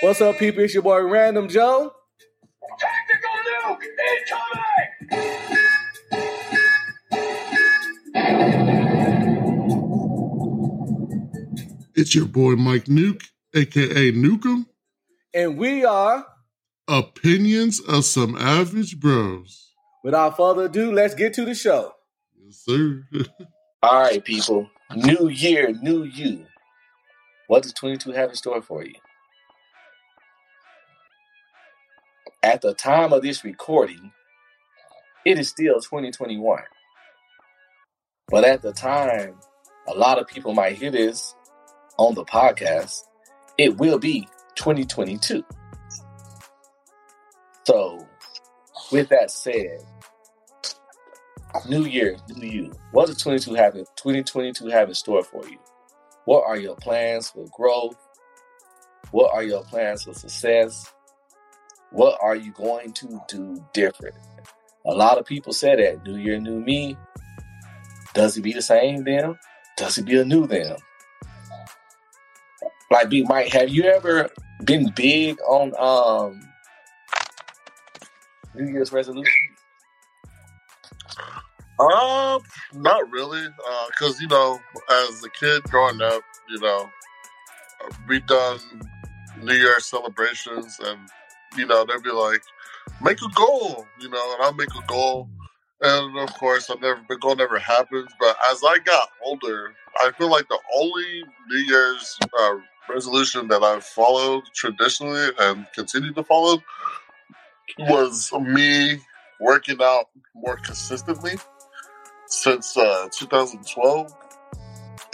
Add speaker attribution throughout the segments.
Speaker 1: What's up, people? It's your boy Random Joe.
Speaker 2: Tactical nuke incoming!
Speaker 3: It's your boy Mike Nuke, aka Nukem.
Speaker 1: And we are,
Speaker 3: Opinions of some average bros.
Speaker 1: without further ado, let's get to the show.
Speaker 3: Yes, sir.
Speaker 4: All right, people. New year, new you. What does 22 have in store for you? At the time of this recording, it is still 2021. But at the time, a lot of people might hear this on the podcast. It will be 2022. So, with that said, New year, new you. What does 22 have in 2022 have in store for you? What are your plans for growth? What are your plans for success? What are you going to do different? A lot of people say that new year, new me. Does it be the same them? Does it be a new them? Like Big Mike, have you ever been big on um New Year's resolution?
Speaker 5: Um, not really, because you know, as a kid growing up, you know, we done New Year celebrations, and you know, they'd be like, "Make a goal," you know, and I'll make a goal, and of course, I never the goal never happens. But as I got older, I feel like the only New Year's uh, resolution that I've followed traditionally and continue to follow was me working out more consistently since uh, 2012,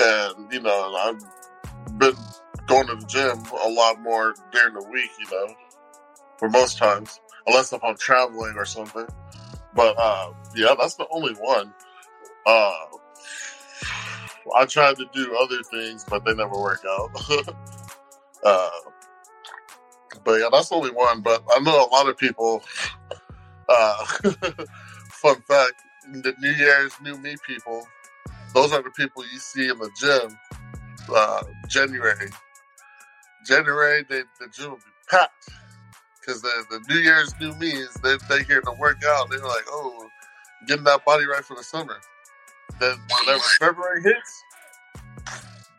Speaker 5: and you know I've been going to the gym a lot more during the week. You know, for most times, unless if I'm traveling or something. But uh, yeah, that's the only one. Uh, I tried to do other things, but they never work out. uh, but yeah, that's the only one. But I know a lot of people. Uh, fun fact: the New Year's New Me people, those are the people you see in the gym. Uh, January, January, they, the gym will be packed because the, the New Year's New Me is they they here to work out. They're like, oh, getting that body right for the summer. Then whenever February hits,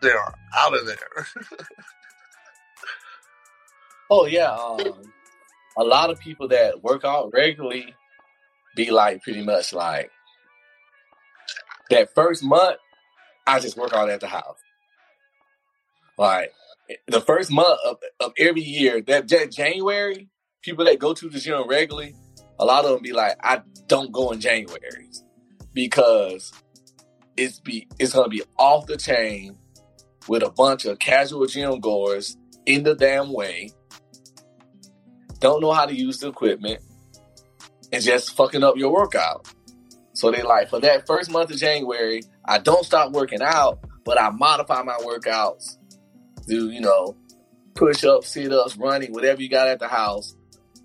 Speaker 5: they are out of there.
Speaker 4: Oh yeah, um, a lot of people that work out regularly be like pretty much like that first month. I just work out at the house. Like the first month of, of every year, that, that January, people that go to the gym regularly, a lot of them be like, I don't go in January because it's be it's gonna be off the chain with a bunch of casual gym goers in the damn way don't know how to use the equipment, and just fucking up your workout. So they like for that first month of January, I don't stop working out, but I modify my workouts. Do you know push ups, sit ups, running, whatever you got at the house,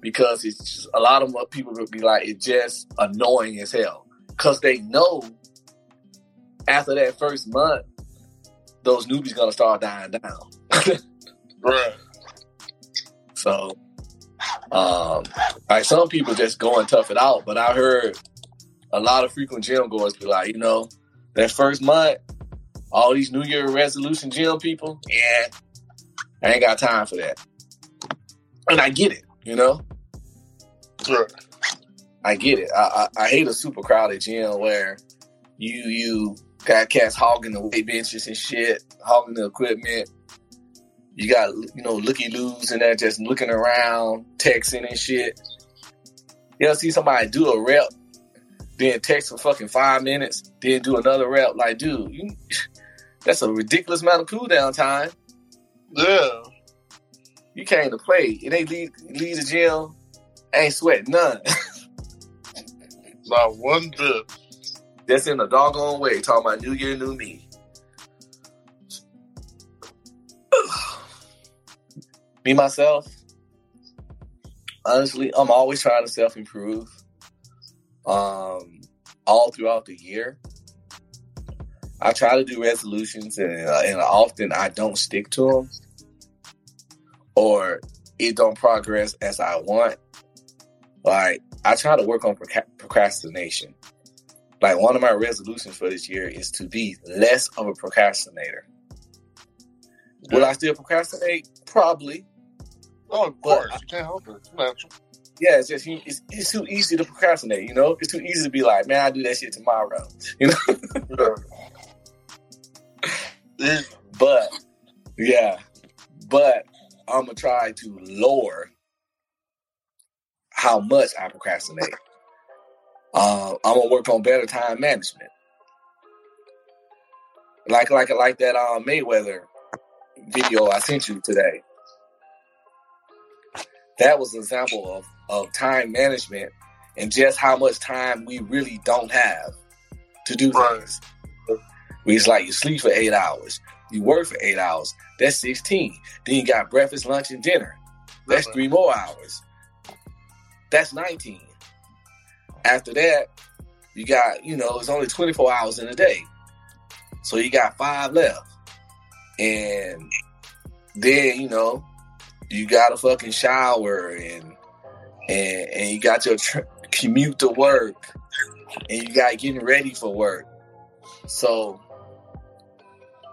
Speaker 4: because it's just, a lot of people will be like it's just annoying as hell because they know after that first month, those newbies gonna start dying down.
Speaker 5: right.
Speaker 4: So, um, like some people just go and tough it out, but I heard a lot of frequent gym goers be like, you know, that first month, all these New Year resolution gym people, yeah, I ain't got time for that. And I get it, you know, I get it. I, I, I hate a super crowded gym where you you got cats hogging the weight benches and shit, hogging the equipment. You got you know looky loos in there just looking around, texting and shit. You ever see somebody do a rep, then text for fucking five minutes, then do another rep? Like, dude, you, that's a ridiculous amount of cool down time.
Speaker 5: Yeah.
Speaker 4: You came to play. It ain't leave, leave the gym, ain't sweat none.
Speaker 5: Not one bit.
Speaker 4: That's in a doggone way. Talking about New Year, New Me. Me myself, honestly, I'm always trying to self improve. Um, all throughout the year, I try to do resolutions, and, uh, and often I don't stick to them. Or it don't progress as I want, like I try to work on procrastination. Like one of my resolutions for this year is to be less of a procrastinator. Will I still procrastinate? Probably.
Speaker 5: Oh, of
Speaker 4: But
Speaker 5: course. You can't help it. It's natural.
Speaker 4: Yeah, it's just it's, it's too easy to procrastinate. You know, it's too easy to be like, man, I do that shit tomorrow. You know, but yeah, but I'm gonna try to lower how much I procrastinate. Uh, I'm gonna work on better time management. Like like like that uh, Mayweather video I sent you today. That was an example of, of time management and just how much time we really don't have to do things. It's like you sleep for eight hours, you work for eight hours. That's sixteen. Then you got breakfast, lunch, and dinner. That's three more hours. That's nineteen. After that, you got you know it's only twenty four hours in a day, so you got five left, and then you know you got a fucking shower and and and you got your tr- commute to work, and you got getting ready for work. So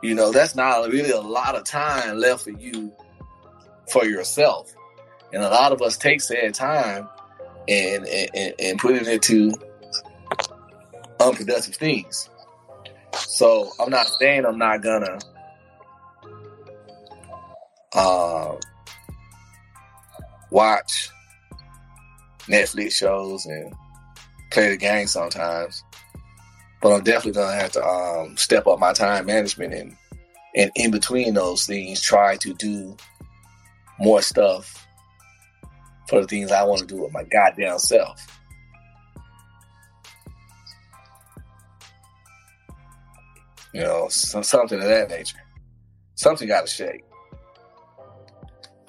Speaker 4: you know that's not really a lot of time left for you for yourself, and a lot of us take said time and and, and- put it into unproductive things. So I'm not saying I'm not gonna uh, watch Netflix shows and play the game sometimes, but I'm definitely gonna have to um, step up my time management and and in between those things, try to do more stuff for the things I want to do with my goddamn self. You know, some, something of that nature. Something got to shake.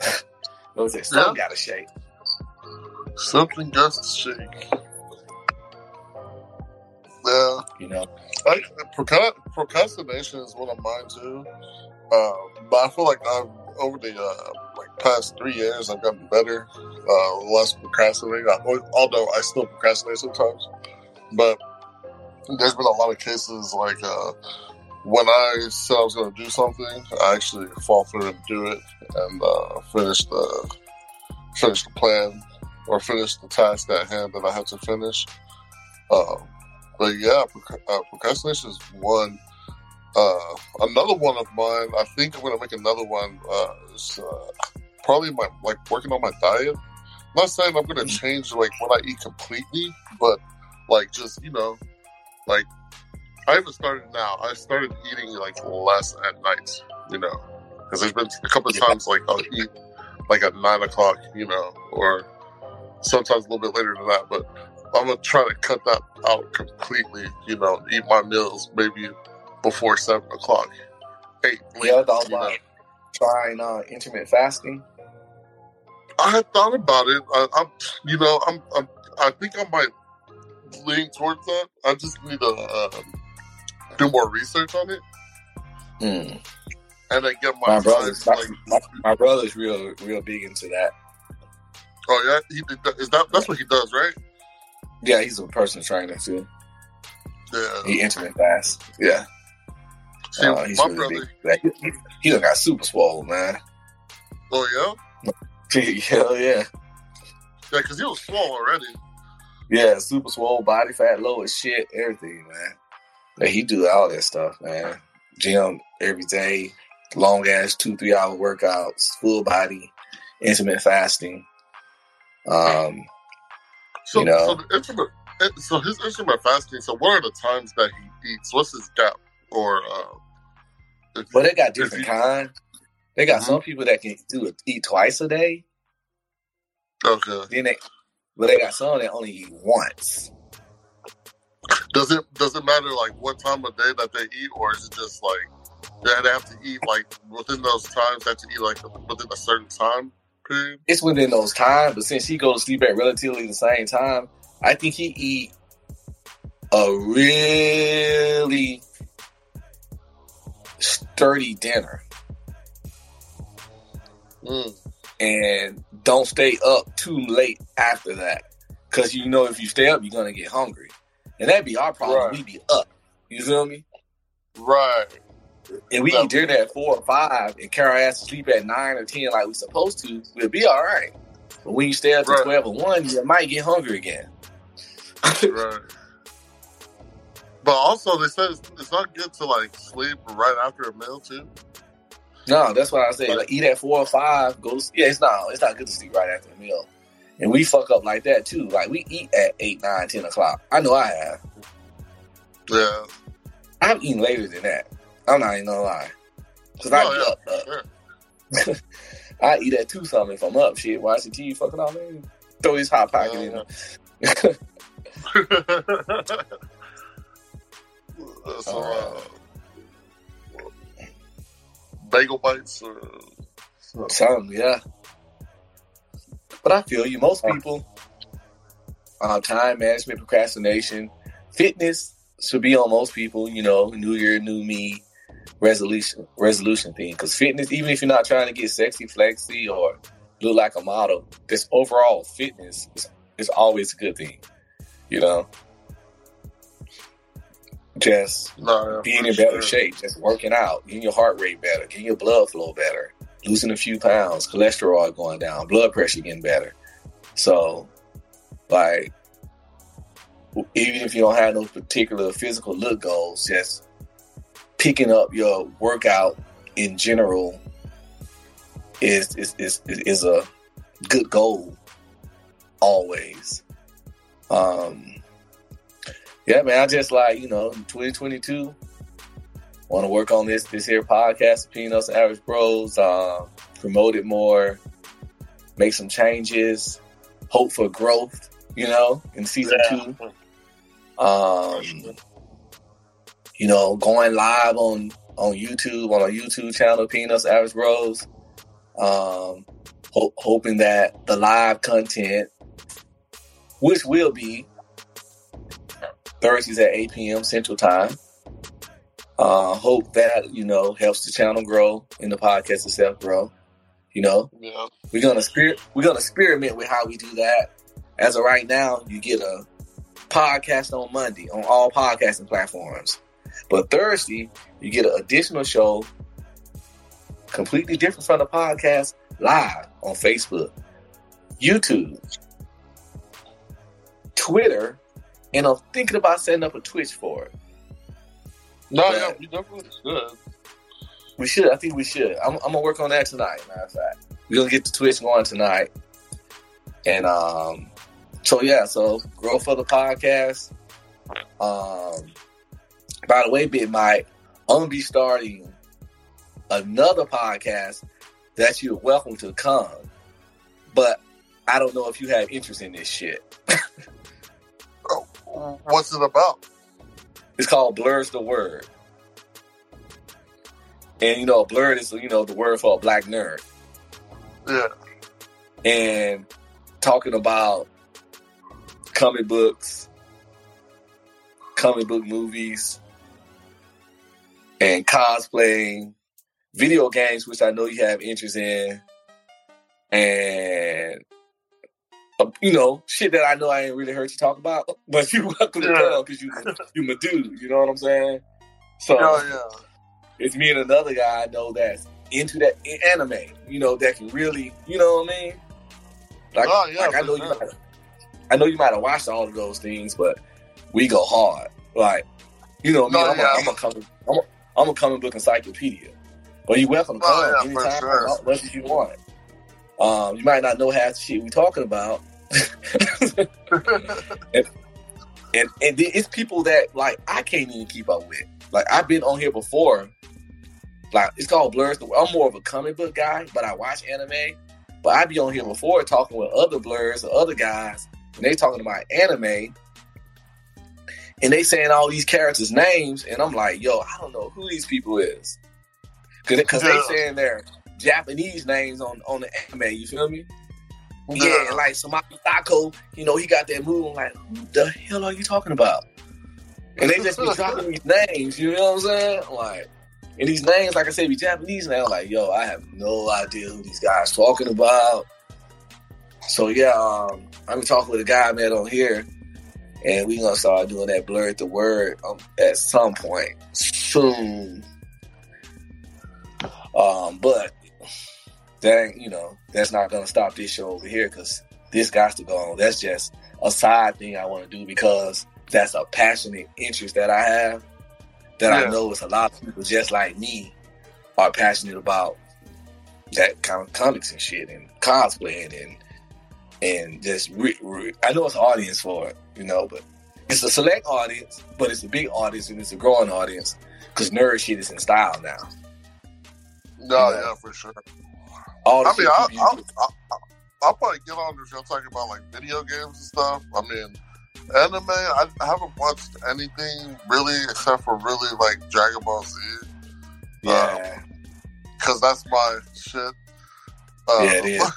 Speaker 4: what was it? Something got to shake.
Speaker 5: Something got to shake. Yeah.
Speaker 4: You know,
Speaker 5: procrastination is one of mine too. Uh, but I feel like I've over the uh, like past three years, I've gotten better, uh, less procrastinating. I, although I still procrastinate sometimes, but there's been a lot of cases like uh, when I said I was going to do something, I actually fall through and do it and uh, finish the finish the plan or finish the task at hand that I have to finish. Um, but yeah, uh, procrastination is one. Uh, another one of mine. I think I'm gonna make another one. Uh, is uh, probably my like working on my diet. I'm not saying I'm gonna change like what I eat completely, but like just you know, like I haven't started now. I started eating like less at night. You know, because there's been a couple of times like I'll eat like at nine o'clock. You know, or sometimes a little bit later than that, but. I'm gonna try to cut that out completely. You know, eat my meals maybe before seven o'clock, eight.
Speaker 4: you ever thought
Speaker 5: you know.
Speaker 4: about trying uh, intermittent fasting?
Speaker 5: I had thought about it. I, I'm, you know, I'm, I'm, I think I might lean towards that. I just need to um, do more research on it
Speaker 4: Hmm.
Speaker 5: and then get my,
Speaker 4: My brother's my,
Speaker 5: like,
Speaker 4: my, my brother's real real big into that.
Speaker 5: oh yeah, he did that. Is that that's what he does, right?
Speaker 4: Yeah, he's a personal trainer too.
Speaker 5: Yeah.
Speaker 4: He intermittent fast. Yeah,
Speaker 5: See,
Speaker 4: uh,
Speaker 5: my
Speaker 4: really
Speaker 5: brother.
Speaker 4: big. Like, he, he done got super swole, man.
Speaker 5: Oh yeah,
Speaker 4: Hell yeah,
Speaker 5: yeah, because he was small already.
Speaker 4: yeah, super swole, body fat low as shit, everything, man. Like, he do all that stuff, man. Gym every day, long ass two three hour workouts, full body, intermittent fasting. Um,
Speaker 5: So,
Speaker 4: You know.
Speaker 5: so the instrument, so his instrument fasting. So, what are the times that he eats? What's his gap? Or, uh,
Speaker 4: but they got
Speaker 5: if
Speaker 4: different
Speaker 5: he-
Speaker 4: kinds. They got
Speaker 5: Mhm.
Speaker 4: some people that can do it, eat twice a day.
Speaker 5: Okay.
Speaker 4: Then they, but they got some that only eat once.
Speaker 5: Does it does it matter like what time of day that they eat, or is it just like they they have to eat like within those times? They have to eat like within a certain time period.
Speaker 4: It's within those times, but since he goes to sleep at relatively the same time, I think he eat a really sturdy dinner.
Speaker 5: Mm.
Speaker 4: And don't stay up too late after that. Cause you know if you stay up, you're gonna get hungry. And that'd be our problem.
Speaker 5: Right.
Speaker 4: We be up. You feel me?
Speaker 5: Right.
Speaker 4: And we eat dinner at four or five and carry our ass to sleep at nine or ten like we're supposed to, we'll be all right. But when you stay up to
Speaker 5: Right.
Speaker 4: twelve or one, you might get hungry again.
Speaker 5: Right. But also, they said it's, it's not good to like sleep right after a meal too.
Speaker 4: No, that's why I say like eat at four or five. Go to, yeah, it's not it's not good to sleep right after the meal. And we fuck up like that too. Like we eat at eight, nine, ten o'clock. I know I have.
Speaker 5: Yeah.
Speaker 4: I've eaten later than that. I'm not even gonna lie. Cause I
Speaker 5: Oh, yeah,
Speaker 4: up, up.
Speaker 5: sure.
Speaker 4: I eat at two something if I'm up. Shit, watching TV, fucking all man. Throw this hot pocket in.
Speaker 5: Yeah.
Speaker 4: there.
Speaker 5: so, uh, bagel bites or
Speaker 4: Something, yeah. But I feel you. Most people, uh, time management, procrastination, fitness should be on most people. You know, New Year, new me, resolution, resolution thing. Because fitness, even if you're not trying to get sexy, flexy, or look like a model, this overall fitness is, is always a good thing. You know, just
Speaker 5: no,
Speaker 4: being in better
Speaker 5: sure.
Speaker 4: shape, just working out, getting your heart rate better, getting your blood flow better, losing a few pounds, cholesterol going down, blood pressure getting better. So, like, even if you don't have no particular physical look goals, just picking up your workout in general is is is, is a good goal always. Um, yeah, man, I just like, you know, 2022, want to work on this this here podcast, Peanuts Average Bros, um, promote it more, make some changes, hope for growth, you know, in season
Speaker 5: Yeah.
Speaker 4: two. Um, you know, going live on on YouTube on our YouTube channel, Peanuts Average Bros. Um, ho- hoping that the live content, which will be Thursdays at 8 p.m. Central Time. Uh, hope that you know helps the channel grow and the podcast itself grow. You know,
Speaker 5: Yeah.
Speaker 4: we're gonna spirit we're gonna experiment with how we do that. As of right now, you get a podcast on Monday on all podcasting platforms. But Thursday, you get an additional show completely different from the podcast live on Facebook, YouTube, Twitter, and I'm thinking about setting up a Twitch for it.
Speaker 5: No,
Speaker 4: Right.
Speaker 5: yeah, we definitely should.
Speaker 4: We should. I think we should. I'm, I'm gonna work on that tonight. Matter of fact, we're gonna get the Twitch going tonight. And um, so yeah, so growth for the podcast. Um, by the way, Big Mike, I'm gonna be starting another podcast that you're welcome to come, but I don't know if you have interest in this shit.
Speaker 5: What's it about?
Speaker 4: It's called Blerds the Word. And you know, blerd is you know the word for a black nerd.
Speaker 5: Yeah.
Speaker 4: and talking about comic books, comic book movies, and cosplaying, video games, which I know you have interest in, and you know shit that I know I ain't really heard you talk about, but you welcome to come because you you my dude. You know what I'm saying? So
Speaker 5: Oh, yeah.
Speaker 4: it's me and another guy I know that's into that anime, you know, that can really, you know what I mean? Like,
Speaker 5: Oh, yeah,
Speaker 4: like I know you
Speaker 5: sure.
Speaker 4: might, I know you might have watched all of those things, but we go hard. Like, you know, me,
Speaker 5: No, oh,
Speaker 4: I'm,
Speaker 5: yeah.
Speaker 4: a, I'm a comic, I'm a, I'm a comic book encyclopedia. But you're welcome to
Speaker 5: Oh,
Speaker 4: come
Speaker 5: yeah,
Speaker 4: anytime,
Speaker 5: sure.
Speaker 4: as much as you want. Um, you might not know half the shit we talking about, and and then it's people that like I can't even keep up with. Like I've been on here before. Like it's called Blerds. I'm more of a comic book guy, but I watch anime. But I be on here before talking with other blerds or other guys, and they talking about anime, and they saying all these characters' names, and I'm like, yo, I don't know who these people is, because
Speaker 5: Yeah.
Speaker 4: they saying their Japanese names on on the anime. You feel me? Yeah, like Samaki Sako, you know, he got that move. I'm like, who the hell are you talking about? And they just be dropping these names, you know what I'm saying? Like, and these names, like I said, be Japanese now. Like, yo, I have no idea who these guys talking about. So yeah, um, I'm talking with a guy I met on here, and we gonna start doing that blerd the word um, at some point soon. Um, but that ain't you know that's not gonna stop this show over here because this got to go on. That's just a side thing I want to do because that's a passionate interest that I have that
Speaker 5: Yeah.
Speaker 4: I know it's a lot of people just like me are passionate about that kind of comics and shit and cosplaying and and just re- re- I know it's an audience for it, you know, but it's a select audience, but it's a big audience and it's a growing audience because nerd shit is in style now.
Speaker 5: Oh, no,
Speaker 4: Yeah.
Speaker 5: yeah, for sure.
Speaker 4: All the
Speaker 5: I mean,
Speaker 4: shit
Speaker 5: I,
Speaker 4: people
Speaker 5: I,
Speaker 4: use-
Speaker 5: I, I'll probably get on if you're talking about like video games and stuff. I mean, anime, I, I haven't watched anything really except for really like Dragon Ball Z
Speaker 4: yeah,
Speaker 5: because that's my shit. Uh,
Speaker 4: Yeah, it is.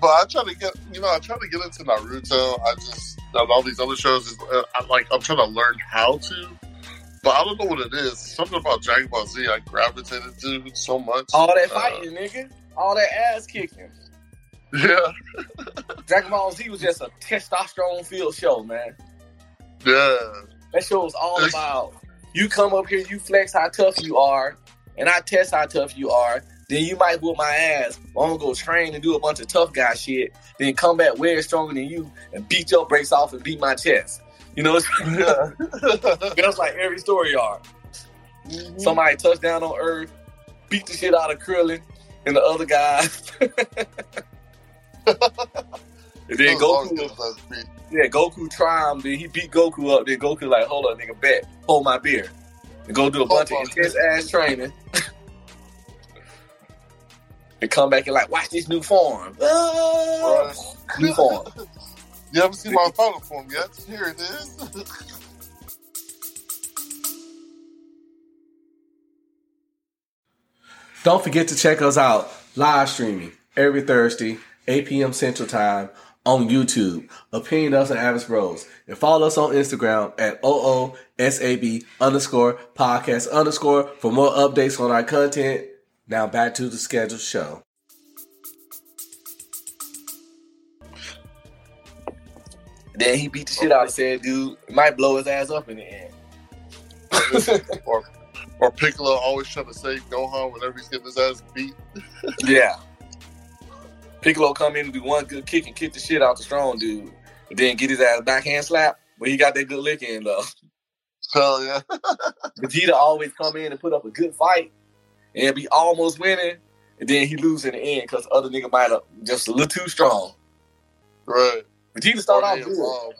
Speaker 5: but I try to get, you know, I try to get into Naruto. I just and all these other shows. Is, uh, I like, I'm trying to learn how to, but I don't know what it is. Something about Dragon Ball Z I gravitated to so much.
Speaker 4: all that
Speaker 5: Uh,
Speaker 4: fighting, nigga, all that ass kicking.
Speaker 5: yeah,
Speaker 4: Dragon Ball Z was just a testosterone filled show, man.
Speaker 5: yeah,
Speaker 4: That show was all about you come up here, you flex how tough you are, and I test how tough you are. Then you might whoop my ass. I'm gonna go train and do a bunch of tough guy shit. Then come back way stronger than you and beat your brakes off and beat my chest. You know, it's, that's like every story arc.
Speaker 5: Mhm.
Speaker 4: Somebody touched down on Earth, beat the shit out of Krillin and the other guy. and then Goku
Speaker 5: get us beat.
Speaker 4: Yeah, Goku triumphed. Then he beat Goku up. Then Goku like, hold on, nigga, bet, hold my beer, and go do a bunch of intense ass training, and come back and like, watch this new form. Ah, New form.
Speaker 5: You haven't seen my final form yet? Here it is.
Speaker 1: Don't forget to check us out live streaming every Thursday, 8 p.m. Central Time on YouTube. Opinions of Some Average Bros. And follow us on Instagram at OOSAB underscore podcast underscore for more updates on our content. Now back to the scheduled show.
Speaker 4: Then he beat the shit out of said dude. Might blow his ass up in the end.
Speaker 5: or, or Piccolo always trying to save Gohan whenever he's getting his ass beat.
Speaker 4: Yeah. Piccolo come in and do one good kick and kick the shit out the strong dude, and then get his ass backhand slap. But he got that good lick in though.
Speaker 5: Hell yeah.
Speaker 4: Vegeta always come in and put up a good fight and be almost winning, and then he lose in the end because the other nigga might have just a little too strong.
Speaker 5: Right.
Speaker 4: Vegeta start
Speaker 5: Or
Speaker 4: off good.
Speaker 5: evolve.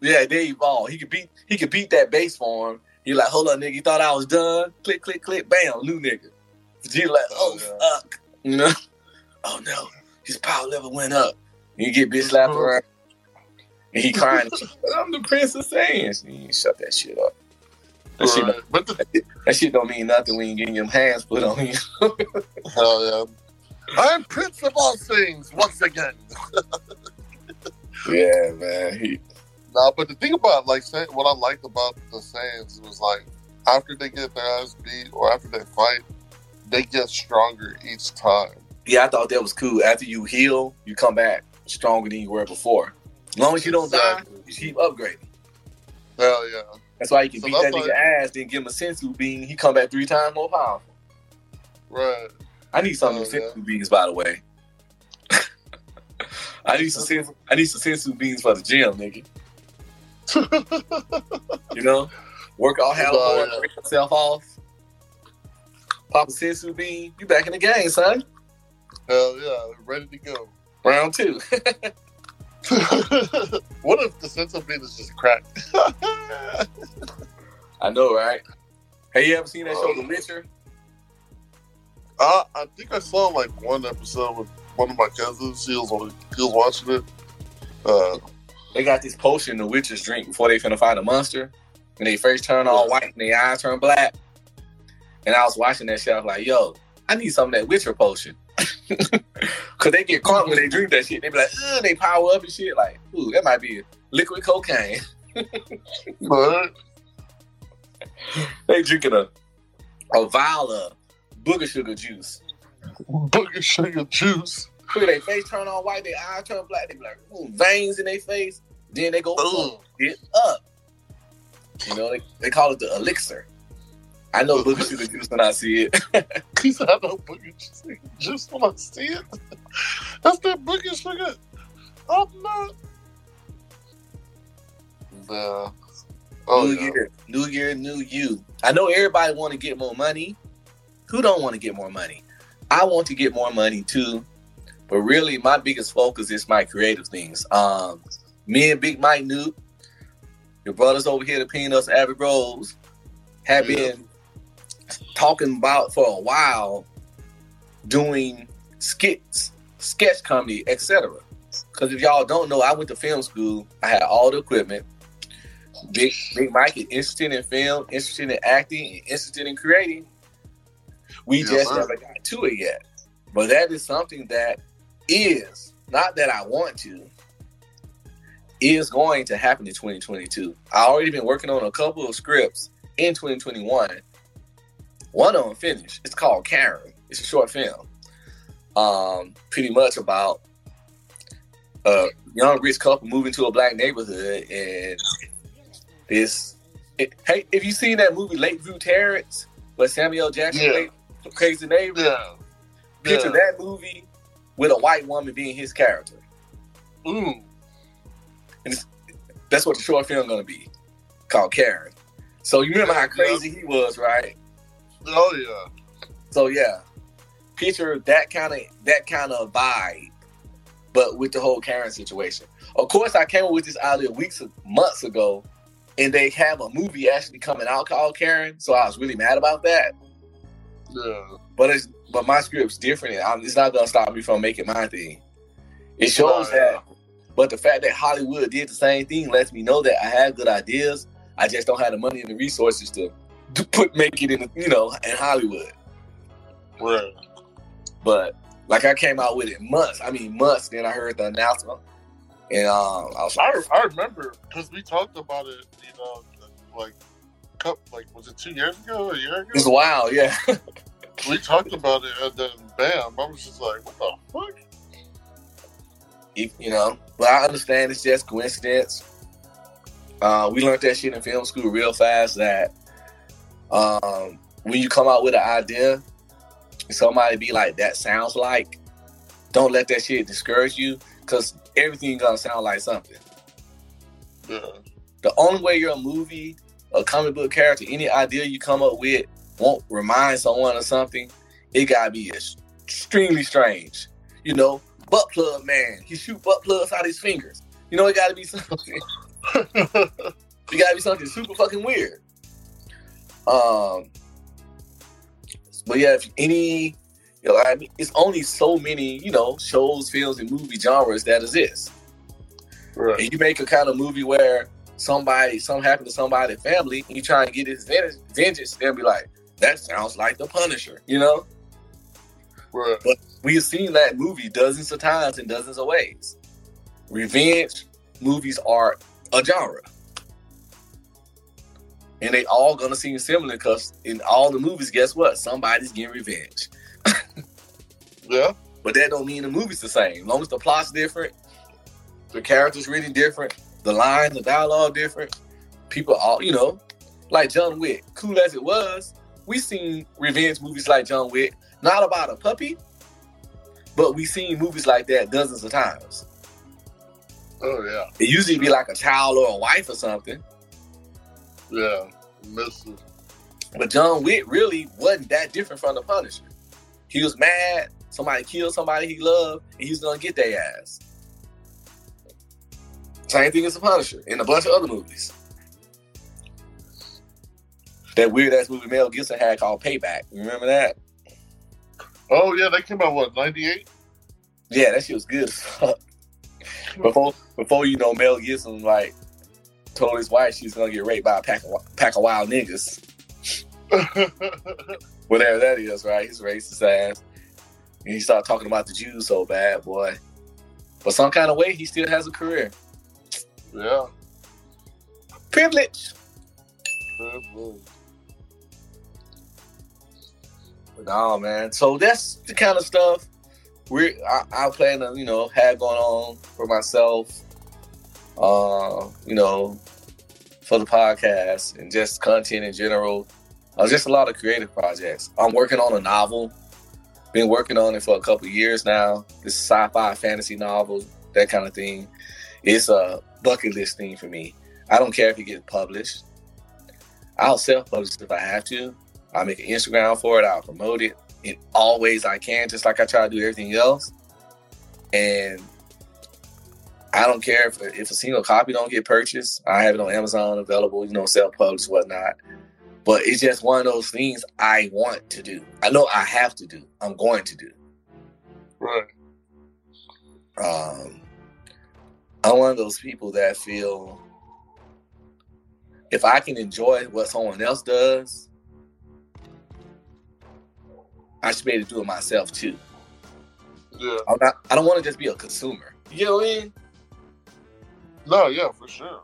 Speaker 4: Yeah, they evolve. He could beat he could beat that base form. He like, hold up, nigga, you thought I was done? Click, click, click, bam, new nigga. Vegeta like, oh
Speaker 5: Oh,
Speaker 4: fuck. You know? Oh no, his power level went up. You get bitch slapped uh-huh. around. And he crying. I'm the Prince of Saiyans. You shut that shit up. That, shit,
Speaker 5: Right. But the,
Speaker 4: that shit don't mean nothing when you getting your hands put on you.
Speaker 5: hell yeah. I'm Prince of all things once again.
Speaker 4: yeah, man. He,
Speaker 5: Nah, but the thing about like say, what I liked about the Saiyans was like after they get their ass beat or after they fight, they get stronger each time.
Speaker 4: yeah, I thought that was cool. After you heal, you come back stronger than you were before. As long as you don't die, you keep upgrading.
Speaker 5: Hell yeah.
Speaker 4: That's why you can
Speaker 5: So
Speaker 4: beat that nigga ass, then give him a senzu bean. He come back three times more powerful.
Speaker 5: Right.
Speaker 4: I need some of
Speaker 5: Oh,
Speaker 4: senzu beans, by the way. I need some senzu, I need some senzu beans for the gym, nigga. You know, work all hell hard, break yourself off. Pop a senzu bean, you back in the game, son.
Speaker 5: Hell yeah. Ready to go.
Speaker 4: Round two.
Speaker 5: what if the sense of being is just cracked?
Speaker 4: I know, right? Have you ever seen that show, The Witcher?
Speaker 5: I, I think I saw like one episode with one of my cousins. He was on, was watching it. Uh,
Speaker 4: They got this potion the witches drink before they finna fight a monster. And they first turn all white and their eyes turn black. And I was watching that shit. I was like, yo, I need some of that Witcher potion. Cause they get caught when they drink that shit. They be like, ugh, they power up and shit. Like, ooh, that might be liquid cocaine.
Speaker 5: but
Speaker 4: they drinking a a vial of booger sugar juice.
Speaker 5: booger sugar juice.
Speaker 4: Quick their face turn on white, their eyes turn black, they be like, ooh, veins in their face. Then they go
Speaker 5: Ooh.
Speaker 4: get up. You know, they, they call it the elixir. I know Booker T. the juice when I see it.
Speaker 5: He said, I know boogie sugar juice when I see it. That's that boogie sugar. I'm not. Yeah. Oh,
Speaker 4: new
Speaker 5: yeah.
Speaker 4: year, new year, new you. I know everybody want to get more money. Who don't want to get more money? I want to get more money too, but really, my biggest focus is my creative things. Um, me and Big Mike Nuke, your brothers over here, the Peanuts, Avid Rose, have
Speaker 5: Yeah.
Speaker 4: been talking about for a while doing skits, sketch comedy, etc. Because if y'all don't know, I went to film school. I had all the equipment. Big Big Mike is interested in film, interested in acting, and interested in creating. We
Speaker 5: Yes,
Speaker 4: just
Speaker 5: sir.
Speaker 4: never got to it yet. But that is something that is not that I want to, is going to happen in 2022. I already been working on a couple of scripts in 2021. One of them finished. It's called Karen. It's a short film. Um, pretty much about a young rich couple moving to a black neighborhood and this it, hey if you seen that movie Lakeview Terrace where Samuel Jackson
Speaker 5: Yeah.
Speaker 4: played crazy neighbor
Speaker 5: Yeah.
Speaker 4: picture
Speaker 5: yeah.
Speaker 4: that movie with a white woman being his character.
Speaker 5: Ooh.
Speaker 4: And that's what the short film gonna be called Karen. So you remember how crazy he was right?
Speaker 5: Oh, yeah.
Speaker 4: so yeah. Picture that kind of that kind of vibe but with the whole Karen situation. Of course I came up with this idea weeks months ago and they have a movie actually coming out called Karen so I was really mad about that
Speaker 5: Yeah.
Speaker 4: but it's but my script's different. I'm, it's not gonna stop me from making my thing. It shows that, but the fact that Hollywood did the same thing lets me know that I have good ideas. I just don't have the money and the resources to, to put make it in you know in Hollywood.
Speaker 5: Right.
Speaker 4: But like I came out with it months. I mean months. Then I heard the announcement, and um, I was
Speaker 5: I,
Speaker 4: like,
Speaker 5: I remember because we talked about it, you know, like, cup, like was it two years ago, a year ago?
Speaker 4: "It's
Speaker 5: ago?
Speaker 4: wild, yeah."
Speaker 5: We talked about it, and then bam, I was just like, what the fuck?
Speaker 4: you you know. But I understand it's just coincidence. Uh, we learned that shit in film school real fast that um, when you come out with an idea, somebody be like, "That sounds like," don't let that shit discourage you because everything gonna sound like something.
Speaker 5: Yeah.
Speaker 4: The only way you're a movie, a comic book character, any idea you come up with won't remind someone of something, it gotta be extremely strange. You know, butt plug man, he shoot butt plugs out his fingers. You know, it gotta be something. It gotta be something super fucking weird. Um, but yeah, if any, you know, I mean, it's only so many, you know, shows, films, and movie genres that exist.
Speaker 5: right.
Speaker 4: And you make a kind of movie where somebody, something happened to somebody's family, and you try and get his ven- vengeance, they'll be like, that sounds like the Punisher, you know?
Speaker 5: Right.
Speaker 4: We have seen that movie dozens of times in dozens of ways. Revenge movies are a genre. And they all gonna seem similar because in all the movies, guess what? Somebody's getting revenge.
Speaker 5: Yeah.
Speaker 4: But that don't mean the movie's the same. As long as the plot's different, the characters really different, the lines, the dialogue different, people all you know, like John Wick, cool as it was, we seen revenge movies like John Wick, not about a puppy, but we seen movies like that dozens of times.
Speaker 5: Oh yeah.
Speaker 4: It usually be like a child or a wife or something.
Speaker 5: Yeah. Mrs.
Speaker 4: But John Wick really wasn't that different from the Punisher. He was mad, somebody killed somebody he loved, and he's gonna get their ass. Same thing as the Punisher in a bunch of other movies. That weird ass movie Mel Gibson had called Payback. You remember that?
Speaker 5: Oh yeah, that came out what ninety eight.
Speaker 4: Yeah, that shit was good. before before you know Mel Gibson like told his wife she's gonna get raped by a pack of pack of wild niggas. Whatever that is, right? He's racist ass. And he started talking about the Jews so bad, boy. But some kind of way he still has a career.
Speaker 5: Yeah.
Speaker 4: Privilege.
Speaker 5: Good move.
Speaker 4: But no, man. So that's the kind of stuff we I, I plan to you know have going on for myself, uh, you know, for the podcast and just content in general. Uh, just a lot of creative projects. I'm working on a novel. Been working on it for a couple of years now. This sci-fi fantasy novel, that kind of thing. It's a bucket list thing for me. I don't care if it gets published. I'll self-publish if I have to. I'll make an Instagram for it. I'll promote it in all ways I can, just like I try to do everything else. And I don't care if if a single copy don't get purchased. I have it on Amazon available, you know, self-published, whatnot. But it's just one of those things I want to do. I know I have to do. I'm going to do.
Speaker 5: Right.
Speaker 4: Um, I'm one of those people that feel if I can enjoy what someone else does, I should be able to do it myself too.
Speaker 5: Yeah.
Speaker 4: I'm not. I don't want to just be a consumer. You know what I mean?
Speaker 5: No, yeah, for sure.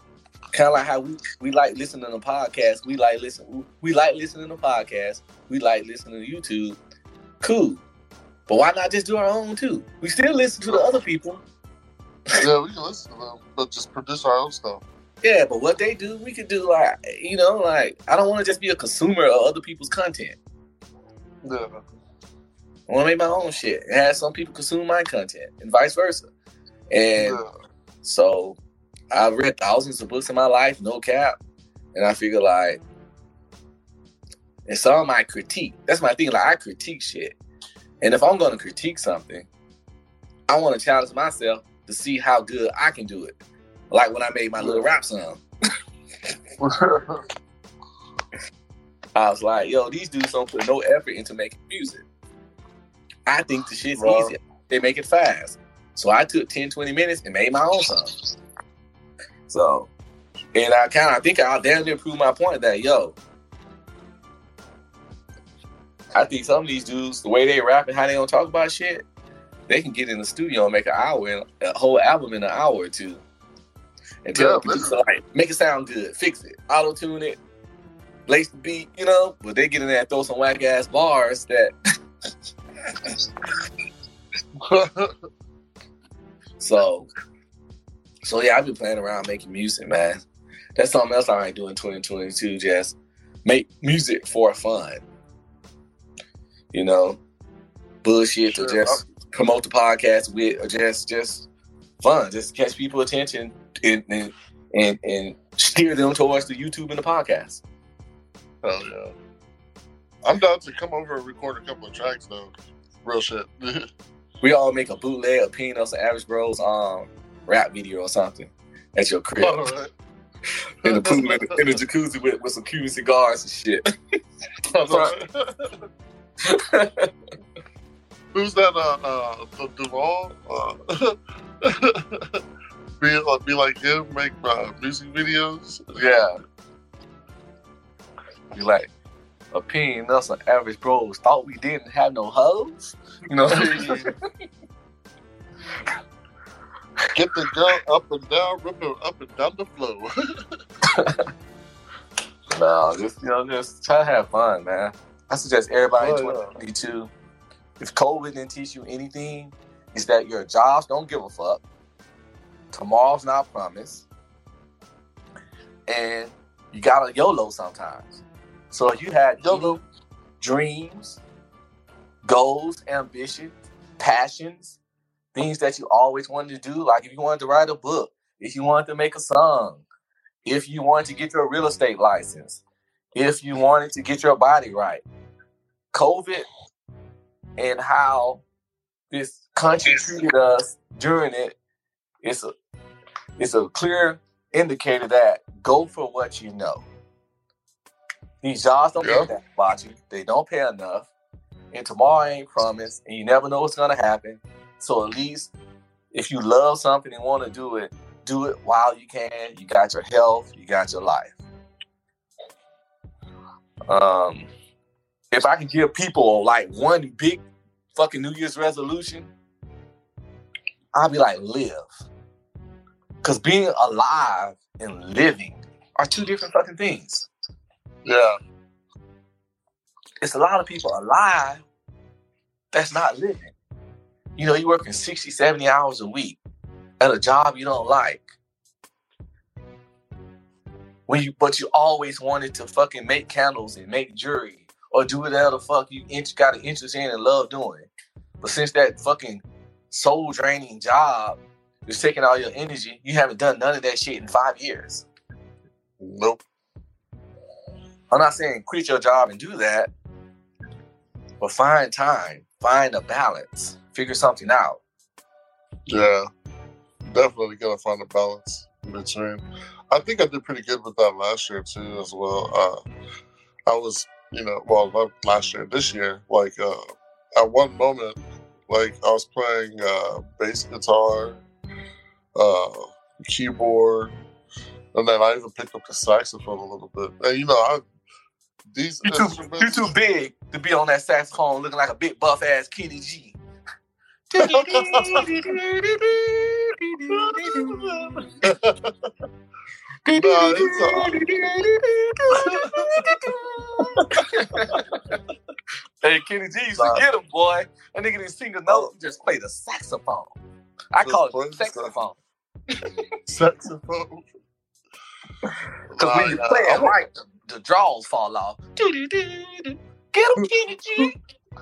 Speaker 4: Kind of like how we, we like listening to podcasts. We like listen. We like listening to podcasts. We like listening to YouTube. Cool, but why not just do our own too? We still listen to the other people.
Speaker 5: Yeah, we can listen to them, but just produce our own stuff.
Speaker 4: Yeah, but what they do, we could do like you know, like I don't want to just be a consumer of other people's content.
Speaker 5: Yeah.
Speaker 4: I want to make my own shit and have some people consume my content and vice versa. And
Speaker 5: yeah.
Speaker 4: so I've read thousands of books in my life, no cap. And I figure like, and some I critique. That's my thing. Like I critique shit. And if I'm gonna critique something, I want to challenge myself to see how good I can do it. Like when I made my little rap song. I was like, yo, these dudes don't put no effort into making music. I think the shit's easy. They make it fast. So I took 10, 20 minutes and made my own song. So, and I kind of, I think I'll damn near prove my point that, yo, I think some of these dudes, the way they rap and how they don't talk about shit, they can get in the studio and make an hour, and a whole album in an hour or two. And tell
Speaker 5: Yeah,
Speaker 4: the producer, like, make it sound good, fix it, auto tune it, lace the beat, you know. But they get in there and throw some whack ass bars that. so, so yeah, I've been playing around making music, man. That's something else I ain't doing 2022. Just make music for fun. You know, bullshit
Speaker 5: Sure.
Speaker 4: to just promote the podcast with, or just just fun, just catch people attention and and and, and steer them towards the YouTube and the podcast.
Speaker 5: Hell yeah. I'm down to come over and record a couple of tracks though. Real shit.
Speaker 4: We all make a bootleg of Peanuts and Average Bros um rap video or something at your crib
Speaker 5: All right.
Speaker 4: in the pool in the, in the jacuzzi with, with some Cuban cigars and shit.
Speaker 5: Who's that? Uh, uh, Du- Duval. Uh, be, uh, be like him, make uh, music videos.
Speaker 4: yeah. Be like a Peanuts and Average Bros thought we didn't have no hoes? You know what I mean?
Speaker 5: Get the girl up and down, rip her up and down the floor.
Speaker 4: No, just you know, just try to have fun, man. I suggest everybody in
Speaker 5: Oh, yeah.
Speaker 4: 2022. If COVID didn't teach you anything, is that your jobs don't give a fuck. Tomorrow's not promised, and you gotta YOLO sometimes. So if you had
Speaker 5: YOLO.
Speaker 4: dreams, goals, ambitions, passions, things that you always wanted to do, like if you wanted to write a book, if you wanted to make a song, if you wanted to get your real estate license, if you wanted to get your body right. COVID and how this country treated us during it, it's a it's a clear indicator that go for what you know. These jobs don't
Speaker 5: Yeah.
Speaker 4: get that about you. They don't pay enough. And tomorrow ain't promised, and you never know what's gonna happen. So at least if you love something and want to do it, do it while you can. You got your health, you got your life. Um, if I could give people like one big fucking New Year's resolution, I'd be like, live. Because being alive and living are two different fucking things.
Speaker 5: yeah.
Speaker 4: It's a lot of people alive that's not living. you know, you working 60, 70 hours a week at a job you don't like. When you but you always wanted to fucking make candles and make jewelry or do whatever the fuck you int- got an interest in and love doing. But since that fucking soul draining job is taking all your energy, you haven't done none of that shit in five years.
Speaker 5: Nope.
Speaker 4: I'm not saying quit your job and do that, but find time, find a balance, figure something out.
Speaker 5: Yeah. Definitely gotta find a balance in between. I think I did pretty good with that last year too, as well. Uh, I was, you know, well, last year, this year, like uh, at one moment, like I was playing uh, bass guitar, uh, keyboard, and then I even picked up the saxophone a little bit. And you know, I these
Speaker 4: You too, you
Speaker 5: instruments.
Speaker 4: too big to be on that saxophone looking like a big buff ass Kenny G.
Speaker 5: It's
Speaker 4: hey, Kenny G used to get him, boy. That nigga didn't sing a note, oh. he just played the saxophone. I
Speaker 5: Just
Speaker 4: call it saxophone.
Speaker 5: saxophone.
Speaker 4: Because when you play it right, the, the draws fall off. Get him, mm. Kenny G,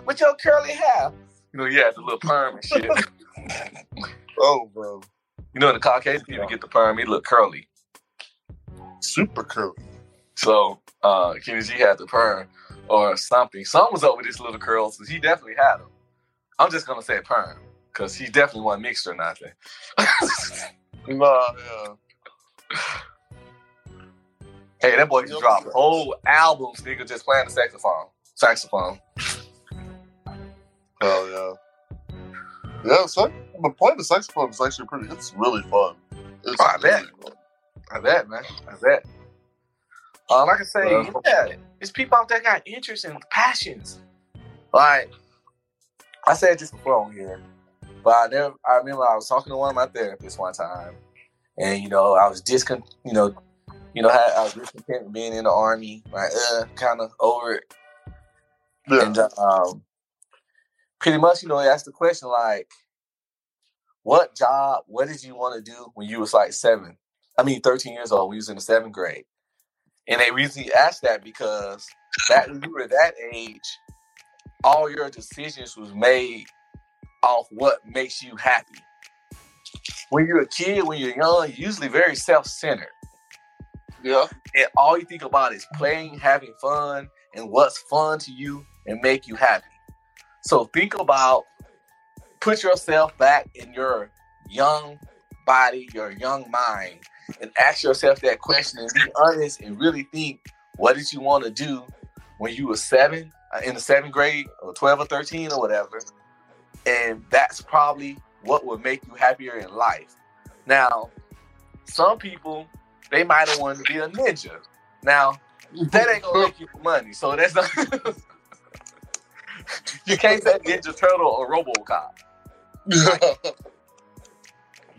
Speaker 4: with your curly hair. You know, you had the little perm and shit.
Speaker 5: Oh, bro,
Speaker 4: You know, the Caucasian people get the perm, he look curly.
Speaker 5: super curly.
Speaker 4: So uh Kenny G had the perm or something. Some was up with his little curls, because he definitely had them. I'm just gonna say perm, because he definitely wasn't mixed or nothing.
Speaker 5: Nah, yeah.
Speaker 4: hey, that boy just dropped whole albums, nigga, just playing the saxophone. Saxophone.
Speaker 5: Hell yeah. Yeah, so, but playing the saxophone is actually pretty. It's really fun. It's
Speaker 4: Oh, I bet.
Speaker 5: really fun.
Speaker 4: I bet, man. I bet. Um, like I say,
Speaker 5: Yeah.
Speaker 4: yeah, it's people out there got interests and passions. Like I said this before on here, but I never. I remember I was talking to one of my therapists one time, and you know I was discon, you know, you know, had, I was discontent with being in the army, like uh, kind of over it,
Speaker 5: Yeah.
Speaker 4: and um, pretty much, you know, he asked the question like, "What job? What did you want to do when you was like seven? I mean, thirteen years old when you was in the seventh grade?" And they recently asked that because back when you were that age, all your decisions was made off what makes you happy. When you're a kid, when you're young, you're usually very self-centered
Speaker 5: yeah.
Speaker 4: and all you think about is playing, having fun, and what's fun to you and make you happy. So think about put yourself back in your young body, your young mind, and ask yourself that question and be honest and really think what did you want to do when you were seven, uh, in the seventh grade, or 12 or 13 or whatever. And that's probably what would make you happier in life. Now, some people they might have wanted to be a ninja. Now, that ain't gonna make you money, so that's not. you can't say Ninja Turtle or RoboCop.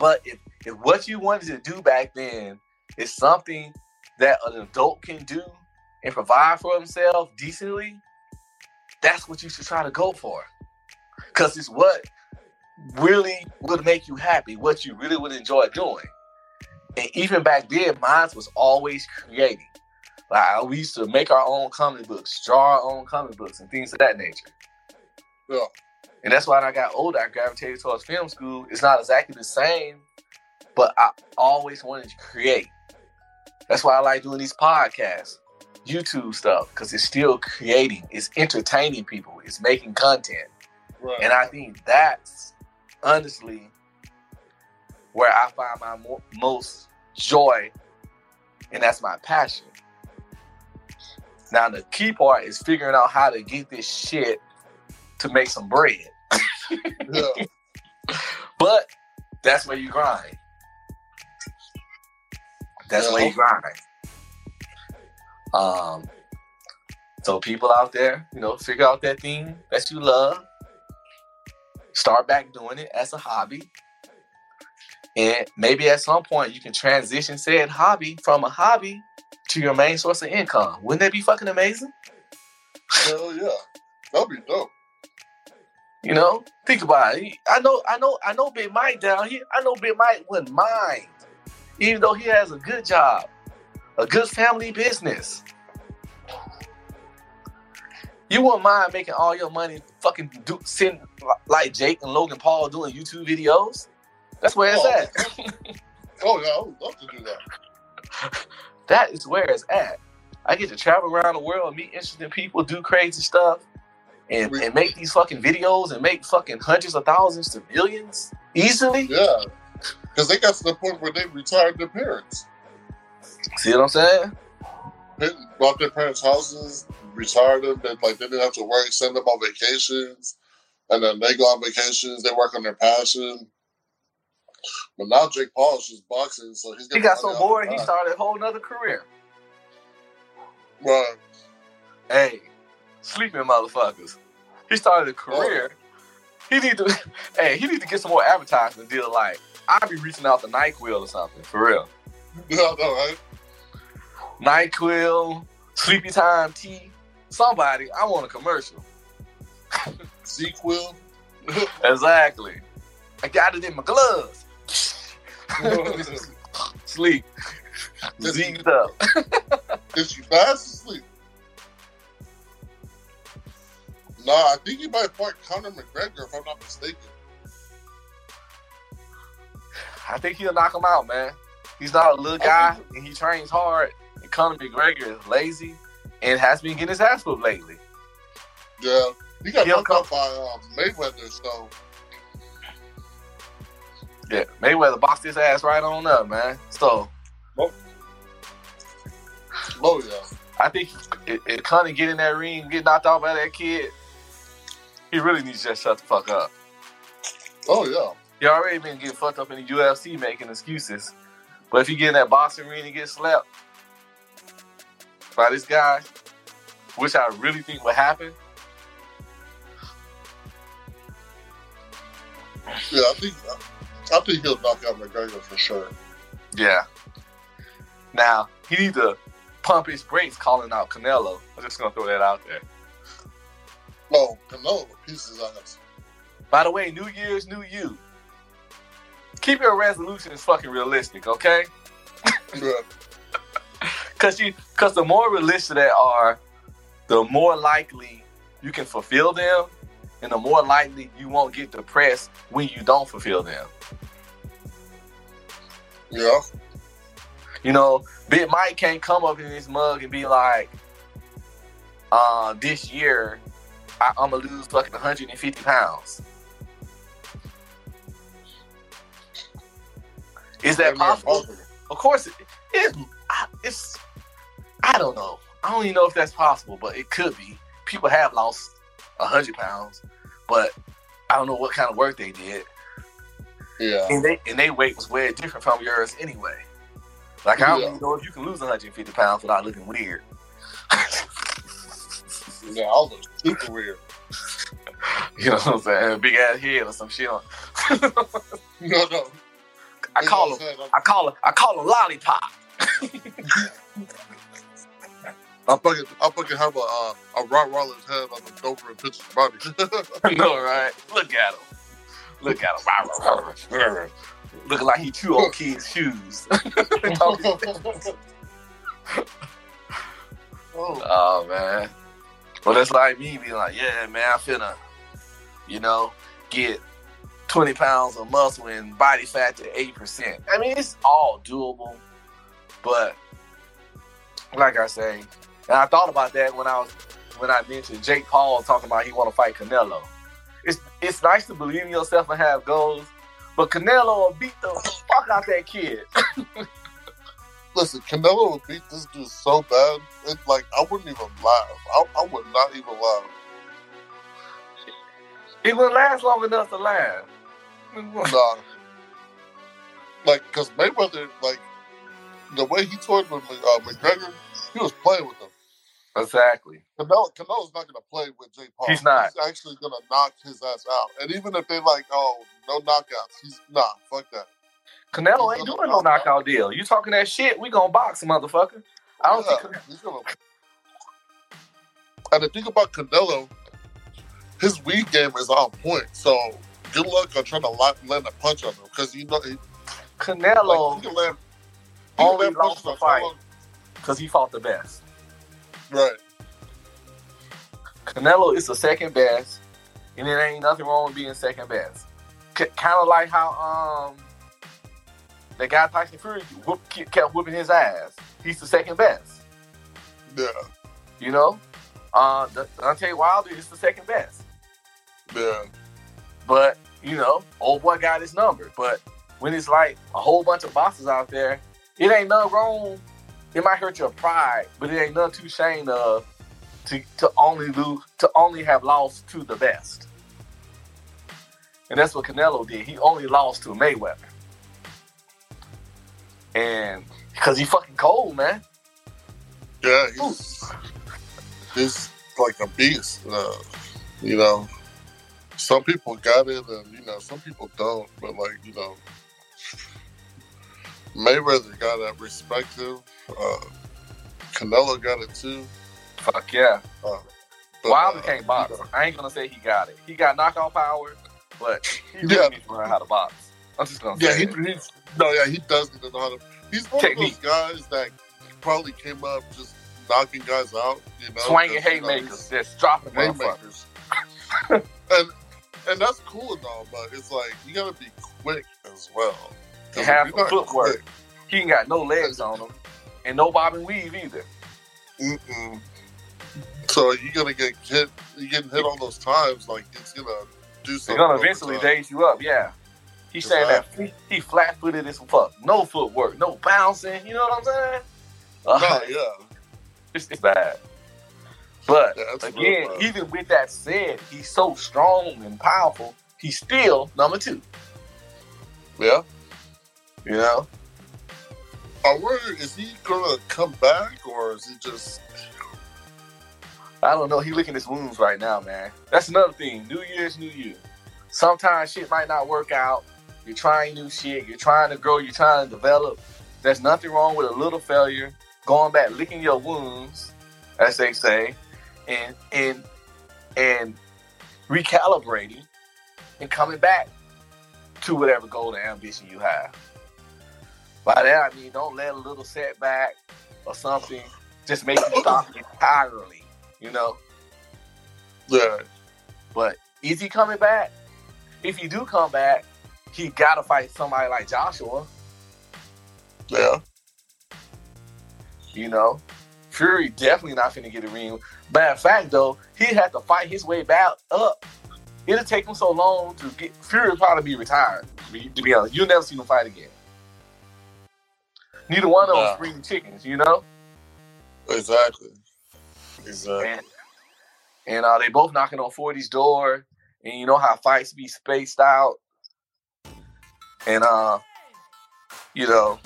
Speaker 4: But if if what you wanted to do back then is something that an adult can do and provide for himself decently, that's what you should try to go for. Cause it's what really would make you happy, what you really would enjoy doing. And even back then, mine was always creating. Like we used to make our own comic books, draw our own comic books, and things of that nature.
Speaker 5: Yeah.
Speaker 4: And that's why when I got older, I gravitated towards film school. It's not exactly the same, but I always wanted to create. That's why I like doing these podcasts, YouTube stuff, because it's still creating, it's entertaining people, it's making content.
Speaker 5: right.
Speaker 4: And I think that's honestly where I find my mo- most joy, and that's my passion. Now, the key part is figuring out how to get this shit to make some bread.
Speaker 5: yeah.
Speaker 4: But that's where you grind. That's where you grind. Um, so people out there, you know, figure out that thing that you love. Start back doing it as a hobby. And maybe at some point you can transition said hobby from a hobby to your main source of income. Wouldn't that be fucking amazing?
Speaker 5: Hell yeah. That'd be dope.
Speaker 4: You know, think about it. I know, I know, I know. Big Mike down here. I know Big Mike wouldn't mind, even though he has a good job, a good family business. You wouldn't mind making all your money fucking do send like Jake and Logan Paul doing YouTube videos. That's where it's
Speaker 5: Oh.
Speaker 4: at.
Speaker 5: Oh yeah, I would love to do that.
Speaker 4: that is where it's at. I get to travel around the world, meet interesting people, do crazy stuff, and, and make these fucking videos and make fucking hundreds of thousands to millions easily.
Speaker 5: Yeah, because they got to the point where they retired their parents,
Speaker 4: See what I'm saying?
Speaker 5: They bought their parents' houses, retired them, and like they didn't have to work, send them on vacations, and then they go on vacations. They work on their passion. But now Jake Paul is just boxing, so he's
Speaker 4: He got so bored, he started a whole nother career.
Speaker 5: Right.
Speaker 4: Hey, sleeping motherfuckers. He started a career. He need to, hey, he need to get some more advertising deal. Like, I'll be reaching out to Nyquil or something for real.
Speaker 5: I know, right?
Speaker 4: Nyquil, Sleepy Time Tea, somebody. I want a commercial.
Speaker 5: Sequel.
Speaker 4: Exactly. I got it in my gloves. Sleep. Z'd up.
Speaker 5: Is she fast asleep? No, I think he might fight Conor McGregor if I'm not mistaken.
Speaker 4: I think he'll knock him out, man. He's not a little guy, and he trains hard. And Conor McGregor is lazy and has been getting his ass whooped lately.
Speaker 5: Yeah, he got knocked out by um, Mayweather, so
Speaker 4: Yeah, Mayweather boxed his ass right on up, man. So
Speaker 5: oh yeah,
Speaker 4: I think if, if Conor get in that ring, get knocked out by that kid, he really needs to just shut the fuck up.
Speaker 5: oh yeah.
Speaker 4: He already been getting fucked up in the UFC making excuses. But if he get in that boxing ring and get slapped by this guy, which I really think would happen,
Speaker 5: Yeah, I think I think he'll knock out McGregor for sure.
Speaker 4: yeah. Now, he needs to pump his brakes calling out Canelo. I'm just gonna throw that out there.
Speaker 5: Oh, Canelo will piece his ass.
Speaker 4: By the way, New Year's, New You. Keep your resolutions fucking realistic, okay?
Speaker 5: Yeah,
Speaker 4: Cause you, cause the more realistic they are, the more likely you can fulfill them, and the more likely you won't get depressed when you don't fulfill them.
Speaker 5: yeah,
Speaker 4: You know, Big Mike can't come up in his mug and be like, uh, this year I, I'm gonna lose fucking 150 pounds. Is that possible? Of course, it, it's, I- it's. I don't know. I don't even know if that's possible, but it could be. People have lost hundred pounds, but I don't know what kind of work they did,
Speaker 5: Yeah,
Speaker 4: and they and they weight was way different from yours anyway. Like I don't
Speaker 5: Yeah.
Speaker 4: even know if you can lose 150 pounds without looking weird.
Speaker 5: yeah, I look super weird.
Speaker 4: you know what I'm saying? Big ass head or some shit. On.
Speaker 5: No, no.
Speaker 4: I call
Speaker 5: You
Speaker 4: them.
Speaker 5: know what I'm saying?
Speaker 4: I call them. I call them lollipop.
Speaker 5: I fucking, I fucking have a uh, a Rottweiler's head on the Doberman Pinscher's body.
Speaker 4: I know, right? Look at him. Look at him. Looking like he chew on kids' shoes.
Speaker 5: oh,
Speaker 4: oh man. Well, that's like me being like, yeah, man, I'm finna, you know, get 20 pounds of muscle and body fat to 8%. I mean, it's all doable, but like I say, and I thought about that when I was when I mentioned Jake Paul talking about he want to fight Canelo. It's it's nice to believe in yourself and have goals, but Canelo will beat the fuck out that kid.
Speaker 5: listen, Canelo will beat this dude so bad. It like I wouldn't even laugh. I, I would not even laugh.
Speaker 4: It wouldn't last long enough to laugh.
Speaker 5: Nah. Like, cause Mayweather, like, the way he toyed with uh, McGregor, he was playing with him.
Speaker 4: Exactly.
Speaker 5: Canelo, Canelo's not gonna play with Jake Paul.
Speaker 4: He's not.
Speaker 5: He's actually gonna knock his ass out. And even if they like, oh, no knockouts, he's nah, fuck that.
Speaker 4: Canelo ain't doing no knockout deal. You talking that shit? We gonna box, motherfucker. I don't
Speaker 5: Yeah,
Speaker 4: think.
Speaker 5: he's gonna. And the thing about Canelo, his weed game is on point. So good luck on trying to li- land a punch on him because you know he,
Speaker 4: Canelo
Speaker 5: like, he land. he
Speaker 4: only lost the fight because he fought the best.
Speaker 5: Right.
Speaker 4: Canelo is the second best, and there ain't nothing wrong with being second best. C- kind of like how um the guy Tyson Fury whoop, kept whipping his ass. He's the second best.
Speaker 5: Yeah.
Speaker 4: You know, uh, Deontay Wilder is the second best.
Speaker 5: Yeah.
Speaker 4: But you know, old boy got his number. But when it's like a whole bunch of bosses out there, it ain't nothing wrong. It might hurt your pride, but it ain't nothing too shame of to to only lose to only have lost to the best. And that's what Canelo did. He only lost to Mayweather. And because he fucking cold, man.
Speaker 5: Yeah. He's he's like a beast. Uh, you know, some people got it, and you know, some people don't. But like you know, Mayweather got that perspective. Uh, Canelo got it too.
Speaker 4: Fuck yeah.
Speaker 5: But,
Speaker 4: Wilder
Speaker 5: uh,
Speaker 4: can't box.
Speaker 5: you know,
Speaker 4: I ain't gonna say he got it. He got knockout power, but he
Speaker 5: Yeah.
Speaker 4: really needs to learn how to box. I'm just gonna
Speaker 5: Yeah,
Speaker 4: say
Speaker 5: he,
Speaker 4: it.
Speaker 5: he's no, yeah, he does need to know how to. He's one
Speaker 4: Technique.
Speaker 5: of those guys that probably came up just knocking guys out. You know,
Speaker 4: swinging
Speaker 5: 'cause, you know,
Speaker 4: haymakers, just dropping
Speaker 5: haymakers. and and that's cool and all, but it's like you gotta be quick as well.
Speaker 4: Have
Speaker 5: you're
Speaker 4: footwork.
Speaker 5: quick,
Speaker 4: He ain't got no legs on him, and no bob and weave either.
Speaker 5: mm-mm. So you're gonna get hit. You getting hit all those times, like it's gonna do something.
Speaker 4: gonna eventually daze you up. Yeah. He's saying that he, he flat footed as fuck, no footwork, no bouncing. You know what I'm saying? Uh,
Speaker 5: No, yeah,
Speaker 4: it's, it's bad. But
Speaker 5: Yeah,
Speaker 4: again, even with that said, he's so strong and powerful. He's still number two.
Speaker 5: yeah.
Speaker 4: You know,
Speaker 5: I wonder, is he gonna come back or is he just?
Speaker 4: I don't know. He licking his wounds right now, man. That's another thing. New Year's, New Year. Sometimes shit might not work out. You're trying new shit. You're trying to grow. You're trying to develop. There's nothing wrong with a little failure. Going back, licking your wounds, as they say, and and and recalibrating and coming back to whatever goal and ambition you have. By that I mean, don't let a little setback or something just make you stop entirely. You know.
Speaker 5: Yeah,
Speaker 4: But is he coming back? If he do come back, he gotta fight somebody like Joshua.
Speaker 5: yeah.
Speaker 4: You know, Fury definitely not finna get a ring. Bad fact though, he had to fight his way back up. It'll take him so long to get Fury probably be retired. To be, to be honest, you'll never see him fight again. Neither one of them
Speaker 5: Nah.
Speaker 4: spring chickens, you know.
Speaker 5: Exactly. Exactly.
Speaker 4: And and uh, they both knocking on 40's door, and you know how fights be spaced out. And uh, you know,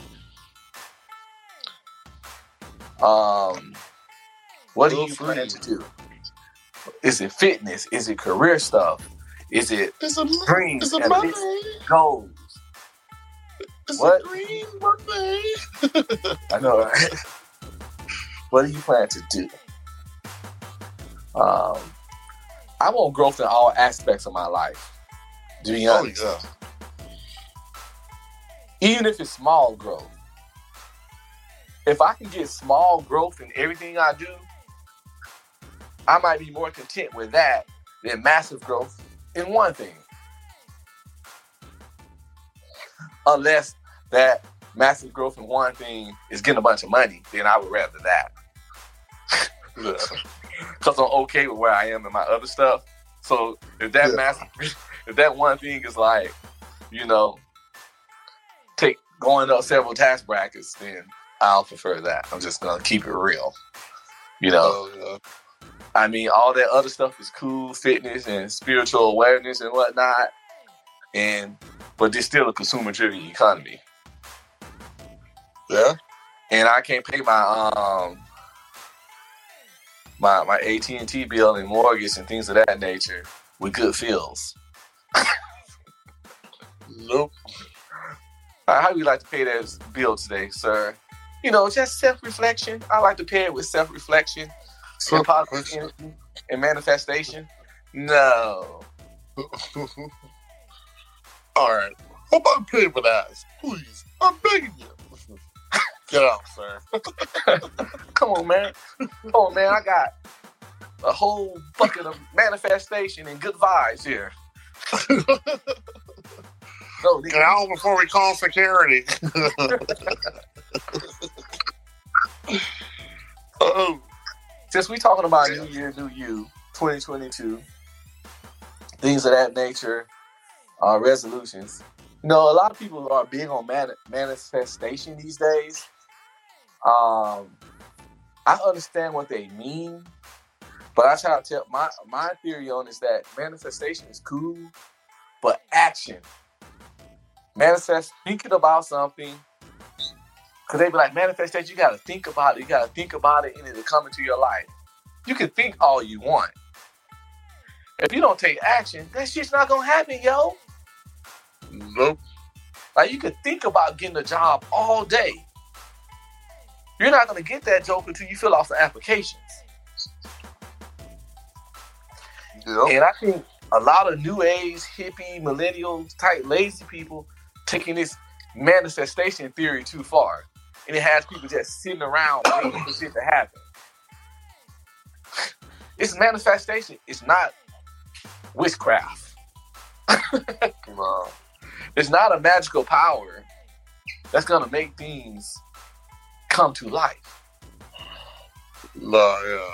Speaker 4: um, what do
Speaker 5: Good
Speaker 4: you
Speaker 5: for
Speaker 4: plan to do? Is it fitness? Is it career stuff? Is it
Speaker 5: It's a
Speaker 4: dreams
Speaker 5: it's a Monday.
Speaker 4: goals?
Speaker 5: It's
Speaker 4: What?
Speaker 5: a green Monday.
Speaker 4: I know. Right? what do you plan to do? Um, I want growth in all aspects of my life. To be
Speaker 5: oh yeah.
Speaker 4: even if it's small growth. If I can get small growth in everything I do, I might be more content with that than massive growth in one thing. Unless that massive growth in one thing is getting a bunch of money, then I would rather that. Because I'm okay with where I am in my other stuff. So if that
Speaker 5: Yeah.
Speaker 4: massive, if that one thing is like, you know, take going up several tax brackets, then I'll prefer that. I'm just gonna keep it real. You know,
Speaker 5: Oh yeah.
Speaker 4: I mean, all that other stuff is cool, fitness and spiritual awareness and whatnot. And but there's still a consumer-driven economy,
Speaker 5: Yeah.
Speaker 4: and I can't pay my um my my AT and T bill and mortgage and things of that nature with good feels.
Speaker 5: Nope.
Speaker 4: How do you like to pay that bill today, sir? You know, just self-reflection. I like to pair it with self-reflection and positive energy and manifestation. No.
Speaker 5: All right. How about payment ass? Please. I'm begging you. Get out, sir.
Speaker 4: Come on, man. Come on, man. I got a whole bucket of manifestation and good vibes here. No,
Speaker 5: Get out before we call security. Oh,
Speaker 4: since we talking about New Year, New You, 2022, things of that nature, uh, resolutions. You know, a lot of people are big on mani- manifestation these days. Um, I understand what they mean, but I try to tell my my theory on is that manifestation is cool, but action, manifest thinking about something. Cause they be like manifestation, you gotta think about it. You gotta think about it, and it'll come into your life. You can think all you want. If you don't take action, that shit's not gonna happen, yo.
Speaker 5: nope.
Speaker 4: Like you could think about getting a job all day. You're not gonna get that joke until you fill out some applications.
Speaker 5: Yep.
Speaker 4: And I think a lot of new age, hippie, millennial type lazy people taking this manifestation theory too far. And it has people just sitting around waiting for shit to happen. It's manifestation. It's not witchcraft.
Speaker 5: No.
Speaker 4: It's not a magical power that's gonna make things come to life.
Speaker 5: Yeah.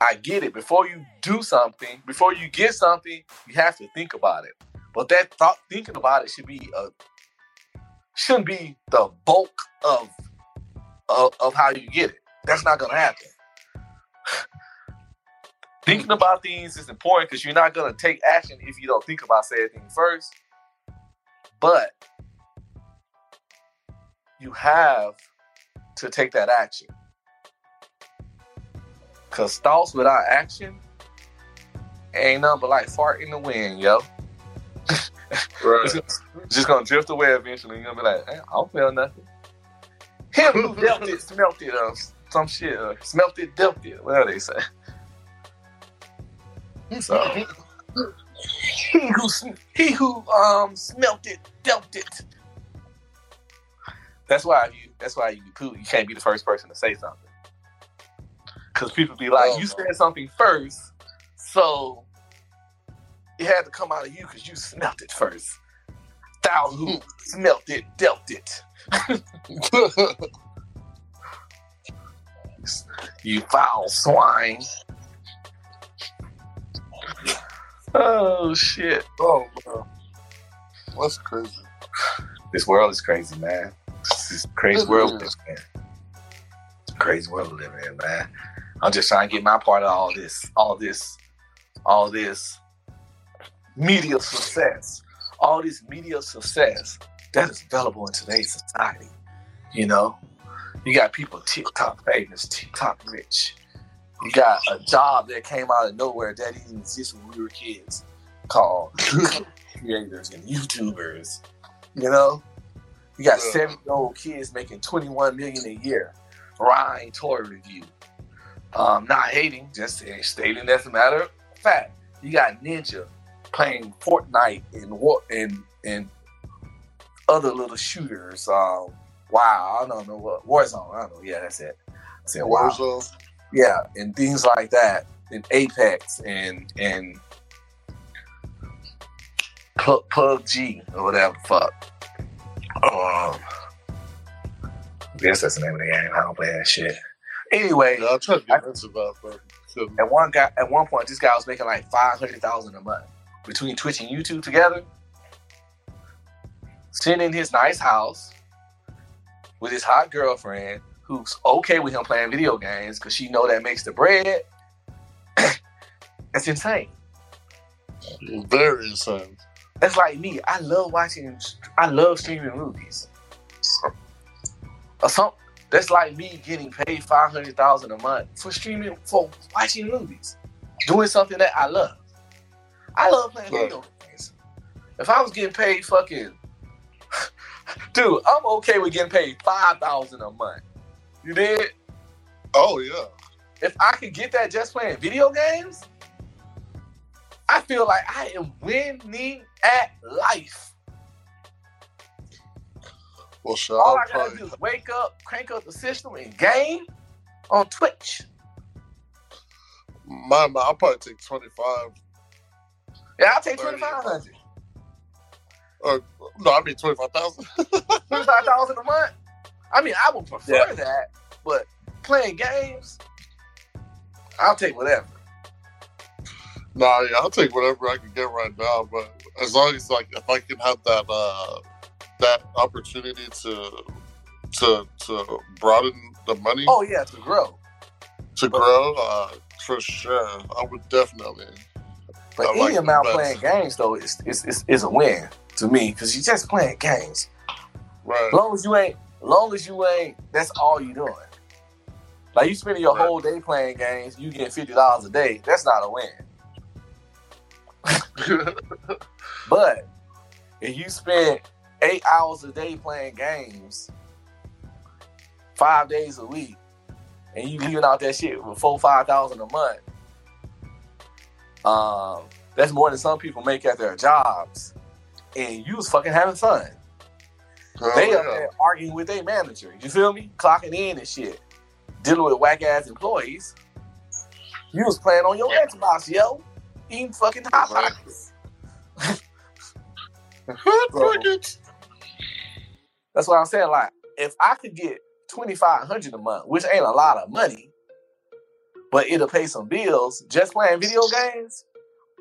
Speaker 4: I get it. Before you do something, before you get something, you have to think about it. But that thought, thinking about it, should be a shouldn't be the bulk of of, of how you get it. That's not gonna happen. Thinking about things is important because you're not gonna take action if you don't think about said thing first. But you have to take that action. Cause thoughts without action ain't nothing but like fart in the wind, yo.
Speaker 5: Right.
Speaker 4: It's gonna- it's just gonna drift away eventually. You're gonna be like, "Eh, I don't feel nothing. Him who dealt it, smelt it, or some shit, or smelt it, dealt it, whatever they say. So he who he who um smelt it, dealt it. That's why you. That's why you you can't be the first person to say something. Cause people be like,
Speaker 5: Oh,
Speaker 4: you said something first, so it had to come out of you because you smelt it first. Thou who smelt it, dealt it. You foul swine. Oh shit.
Speaker 5: oh, man. That's crazy.
Speaker 4: This world is crazy, man. This is crazy world
Speaker 5: is.
Speaker 4: live in. It's a crazy world live in, man. I'm just trying to get my part of all this, all this, all this media success, all this media success that is available in today's society. You know, you got people TikTok famous, TikTok rich. You got a job that came out of nowhere that didn't exist when we were kids, called creators and YouTubers. You know, you got
Speaker 5: Yeah.
Speaker 4: seven year old kids making twenty one million a year. Ryan toy review. Um, not hating, just stating as a matter of fact. You got Ninja playing Fortnite and and and other little shooters. Um, wow, I don't know what Warzone. I don't know. Yeah, that's it. Wow.
Speaker 5: Warzone.
Speaker 4: Yeah, and things like that, and Apex and and Pu- PUBG or whatever the fuck. Um, I guess that's the name of the game. I don't play that shit. Anyway,
Speaker 5: Yeah, I tried to get into that, but couldn't.
Speaker 4: at one guy at one point, this guy was making like five hundred thousand a month between Twitch and YouTube together. Sitting in his nice house with his hot girlfriend, who's okay with him playing video games because she know that makes the bread. That's insane.
Speaker 5: Very insane.
Speaker 4: That's like me. I love watching. I love streaming movies. Or some. That's like me getting paid five hundred thousand a month for streaming for watching movies, doing something that I love. I love playing video games. If I was getting paid fucking, dude, I'm okay with getting paid five thousand a month. You did?
Speaker 5: Oh, yeah.
Speaker 4: If I could get that just playing video games, I feel like I am winning at life.
Speaker 5: Well, shit,
Speaker 4: All I gotta do is wake up, crank up the system, and game on Twitch.
Speaker 5: my, my, I'll probably take 25.
Speaker 4: Yeah, I'll take twenty five hundred.
Speaker 5: Or, no, I mean 25,000.
Speaker 4: Twenty five thousand a month. I mean, I would prefer
Speaker 5: Yeah.
Speaker 4: that, but playing games, I'll take whatever.
Speaker 5: nah, yeah, I'll take whatever I can get right now. But as long as, like, if I can have that, uh, that opportunity to, to, to broaden the money
Speaker 4: Oh yeah, to grow.
Speaker 5: to grow, uh, for sure, I would definitely.
Speaker 4: But
Speaker 5: I
Speaker 4: any
Speaker 5: like
Speaker 4: amount playing games though is is, is, is a win to me because you're just playing games.
Speaker 5: Right.
Speaker 4: As long as you ain't, long as you ain't, that's all you doing. Like you spending your
Speaker 5: Right.
Speaker 4: whole day playing games, you get fifty dollars a day. That's not a win. But if you spend eight hours a day playing games, five days a week, and you leaving out that shit with four five thousand a month, um, that's more than some people make at their jobs. And you was fucking having fun.
Speaker 5: Hell
Speaker 4: they up there arguing with their manager. You feel me? Clocking in and shit. Dealing with whack ass employees. You was playing on your Xbox, yo. Eating fucking hot pockets.
Speaker 5: Crickets.
Speaker 4: That's what I'm saying. Like, if I could get twenty five hundred a month, which ain't a lot of money, but it'll pay some bills just playing video games,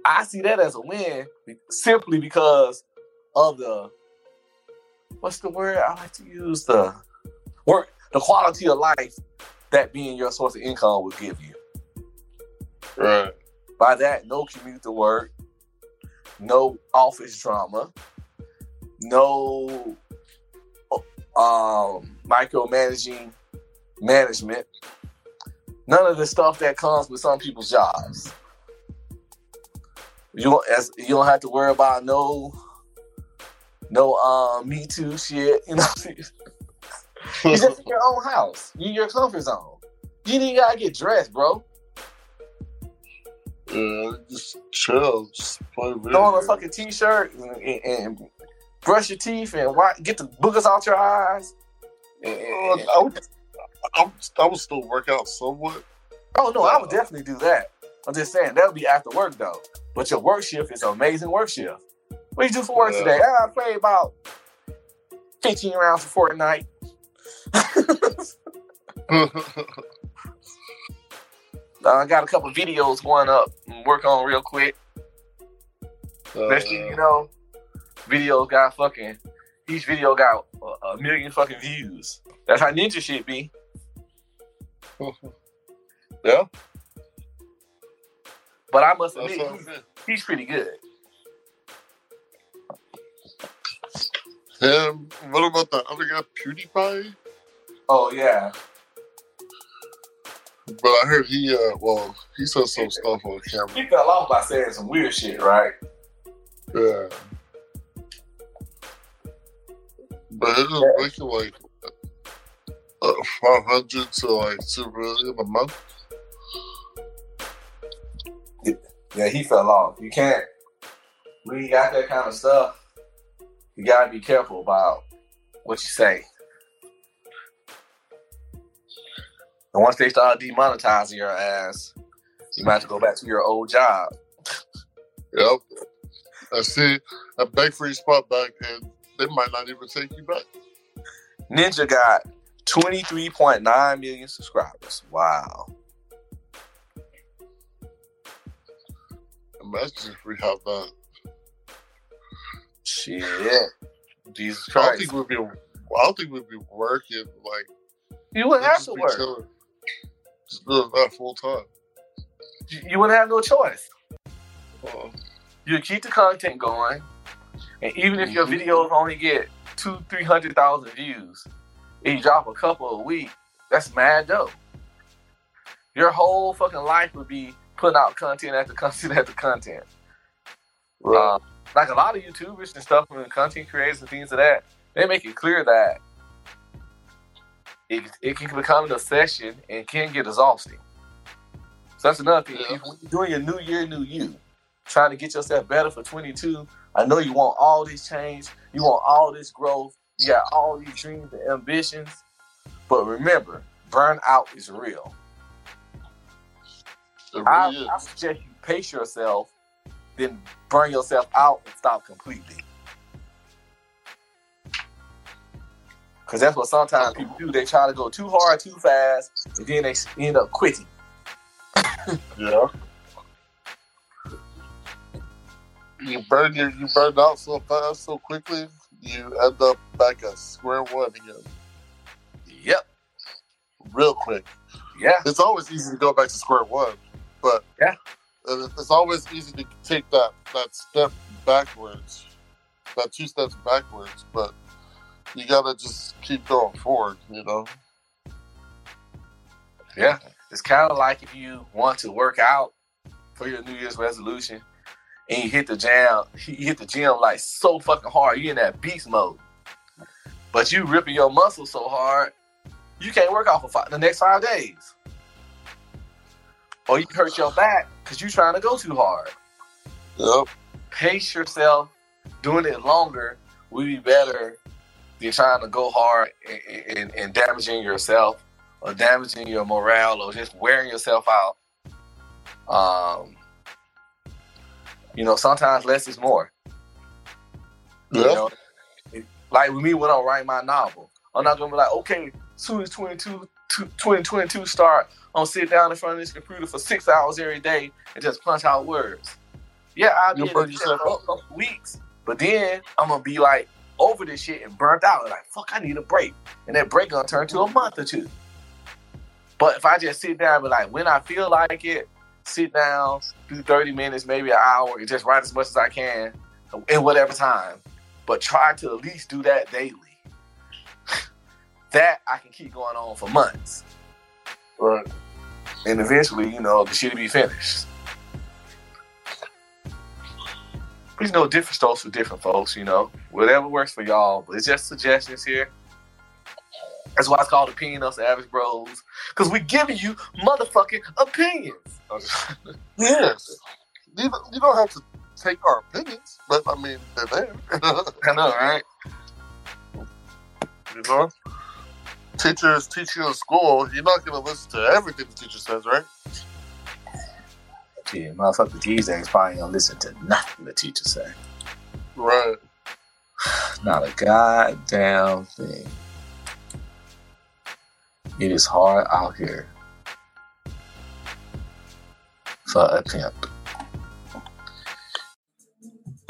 Speaker 4: I see that as a win simply because of the what's the word I like to use the work the quality of life that being your source of income will give you.
Speaker 5: Right.
Speaker 4: By that, no commute to work, no office drama, no um, micromanaging management. None of the stuff that comes with some people's jobs. You don't, as you don't have to worry about no no um me too shit. You know, you just in your own house. You in your comfort zone. You even gotta get dressed, bro.
Speaker 5: Yeah, just chill, just play video.
Speaker 4: Throw on a fucking t-shirt and, and, and brush your teeth and wa- get the boogers out your eyes. And- and-
Speaker 5: Uh,
Speaker 4: and-
Speaker 5: I I would, still work out somewhat.
Speaker 4: oh no, I would definitely do that. I'm just saying that'll be after work though. But your work shift is an amazing work shift. What you do for work
Speaker 5: Yeah.
Speaker 4: today? I played about 15 rounds of Fortnite. Uh, I got a couple videos going up and work on real quick. Next thing you
Speaker 5: Uh,
Speaker 4: know, video got fucking each video got a, a million fucking views. That's how ninja shit be.
Speaker 5: yeah,
Speaker 4: But I must admit, he's, he's pretty good.
Speaker 5: Him. What about that other guy, PewDiePie?
Speaker 4: Oh yeah,
Speaker 5: But I heard he, uh, well, he said some stuff on camera.
Speaker 4: he fell off by saying some weird shit, right?
Speaker 5: Yeah. But it was making like uh, 500 to like 2 million a month.
Speaker 4: Yeah, he fell off. You can't when you got that kind of stuff. You gotta be careful about what you say. And once they start demonetizing your ass, you might have to go back to your old job.
Speaker 5: Yep. I see a beg for your spot back, and they might not even take you back.
Speaker 4: Ninja got 23.9 million subscribers. Wow.
Speaker 5: Imagine if we have that.
Speaker 4: Shit. Jesus
Speaker 5: I don't think we'd be. I don't think we'd be working like.
Speaker 4: You wouldn't have to work.
Speaker 5: chilling. Just doing that full time.
Speaker 4: You you wouldn't have no choice.
Speaker 5: Uh,
Speaker 4: You keep the content going. And even if your
Speaker 5: Mhm.
Speaker 4: videos only get two, three hundred thousand views, you drop a couple a week, that's mad dope. Your whole fucking life would be putting out content after content after content. Uh, like a lot of YouTubers and stuff and content creators and things of that, they make it clear that it, it can become an obsession and can get exhausting. So that's another thing.
Speaker 5: Yeah.
Speaker 4: When you're doing your new year, new you, trying to get yourself better for 22. I know you want all this change, you want all this growth, you got all these dreams and ambitions. But remember, burnout is real.
Speaker 5: It
Speaker 4: I,
Speaker 5: really
Speaker 4: I suggest you pace yourself, then burn yourself out and stop completely. Because that's what sometimes people do. They try to go too hard, too fast, and then they end up quitting.
Speaker 5: Yeah. You burn your you burn out so fast, so quickly, you end up back at square one again,
Speaker 4: Yep.
Speaker 5: real quick.
Speaker 4: Yeah.
Speaker 5: It's always easy to go back to square one, but
Speaker 4: Yeah.
Speaker 5: Uh, it's always easy to take that that step backwards, that two steps backwards. But you gotta just keep going forward, you know.
Speaker 4: Yeah. It's kind of like if you want to work out for your New Year's resolution and you hit the jam, you hit the gym like so fucking hard, you're in that beast mode. But you ripping your muscles so hard, you can't work out for five, the next five days. Or you hurt your back because you're trying to go too hard.
Speaker 5: Yep.
Speaker 4: Pace yourself. Doing it longer will be better than trying to go hard and, and, and damaging yourself or damaging your morale or just wearing yourself out. Um, you know, sometimes less is more. You
Speaker 5: Yeah.
Speaker 4: know, like with me when I write my novel, I'm not gonna be like, okay, soon as 22, 2022 start, I'm gonna sit down in front of this computer for six hours every day and just punch out words. Yeah, I'll be in
Speaker 5: yourself
Speaker 4: gym for a couple weeks, but then I'm gonna be like over this shit and burnt out. Like, fuck, I need a break, and that break gonna turn to a month or two. But if I just sit down and be like, when I feel like it, sit down, do 30 minutes, maybe an hour, and just write as much as I can in whatever time. But try to at least do that daily. that I can keep going on for months.
Speaker 5: Right.
Speaker 4: And eventually, you know, the shit will be finished. But you know, different strokes for different folks, you know. Whatever works for y'all. But it's just suggestions here. That's why it's called Opinion the Average Bros. Because we giving you motherfucking opinions.
Speaker 5: Yes. You don't, you don't have to take our opinions, but I mean, they're there.
Speaker 4: I know, right?
Speaker 5: you know? Teachers teach you in school, you're not going to listen to everything the teacher says, right?
Speaker 4: Yeah, motherfucker these days probably don't listen to nothing the teacher say.
Speaker 5: Right.
Speaker 4: Not a goddamn thing. It is hard out here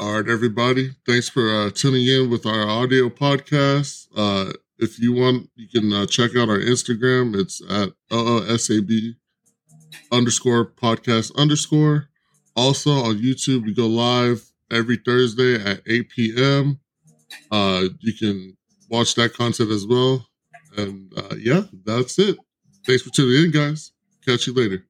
Speaker 3: All right, everybody. Thanks for uh, tuning in with our audio podcast. Uh, if you want, you can uh, check out our Instagram. It's at OOSAB underscore podcast underscore. Also on YouTube, we go live every Thursday at 8 p.m. Uh, you can watch that content as well. And uh, yeah, that's it. Thanks for tuning in, guys. Catch you later.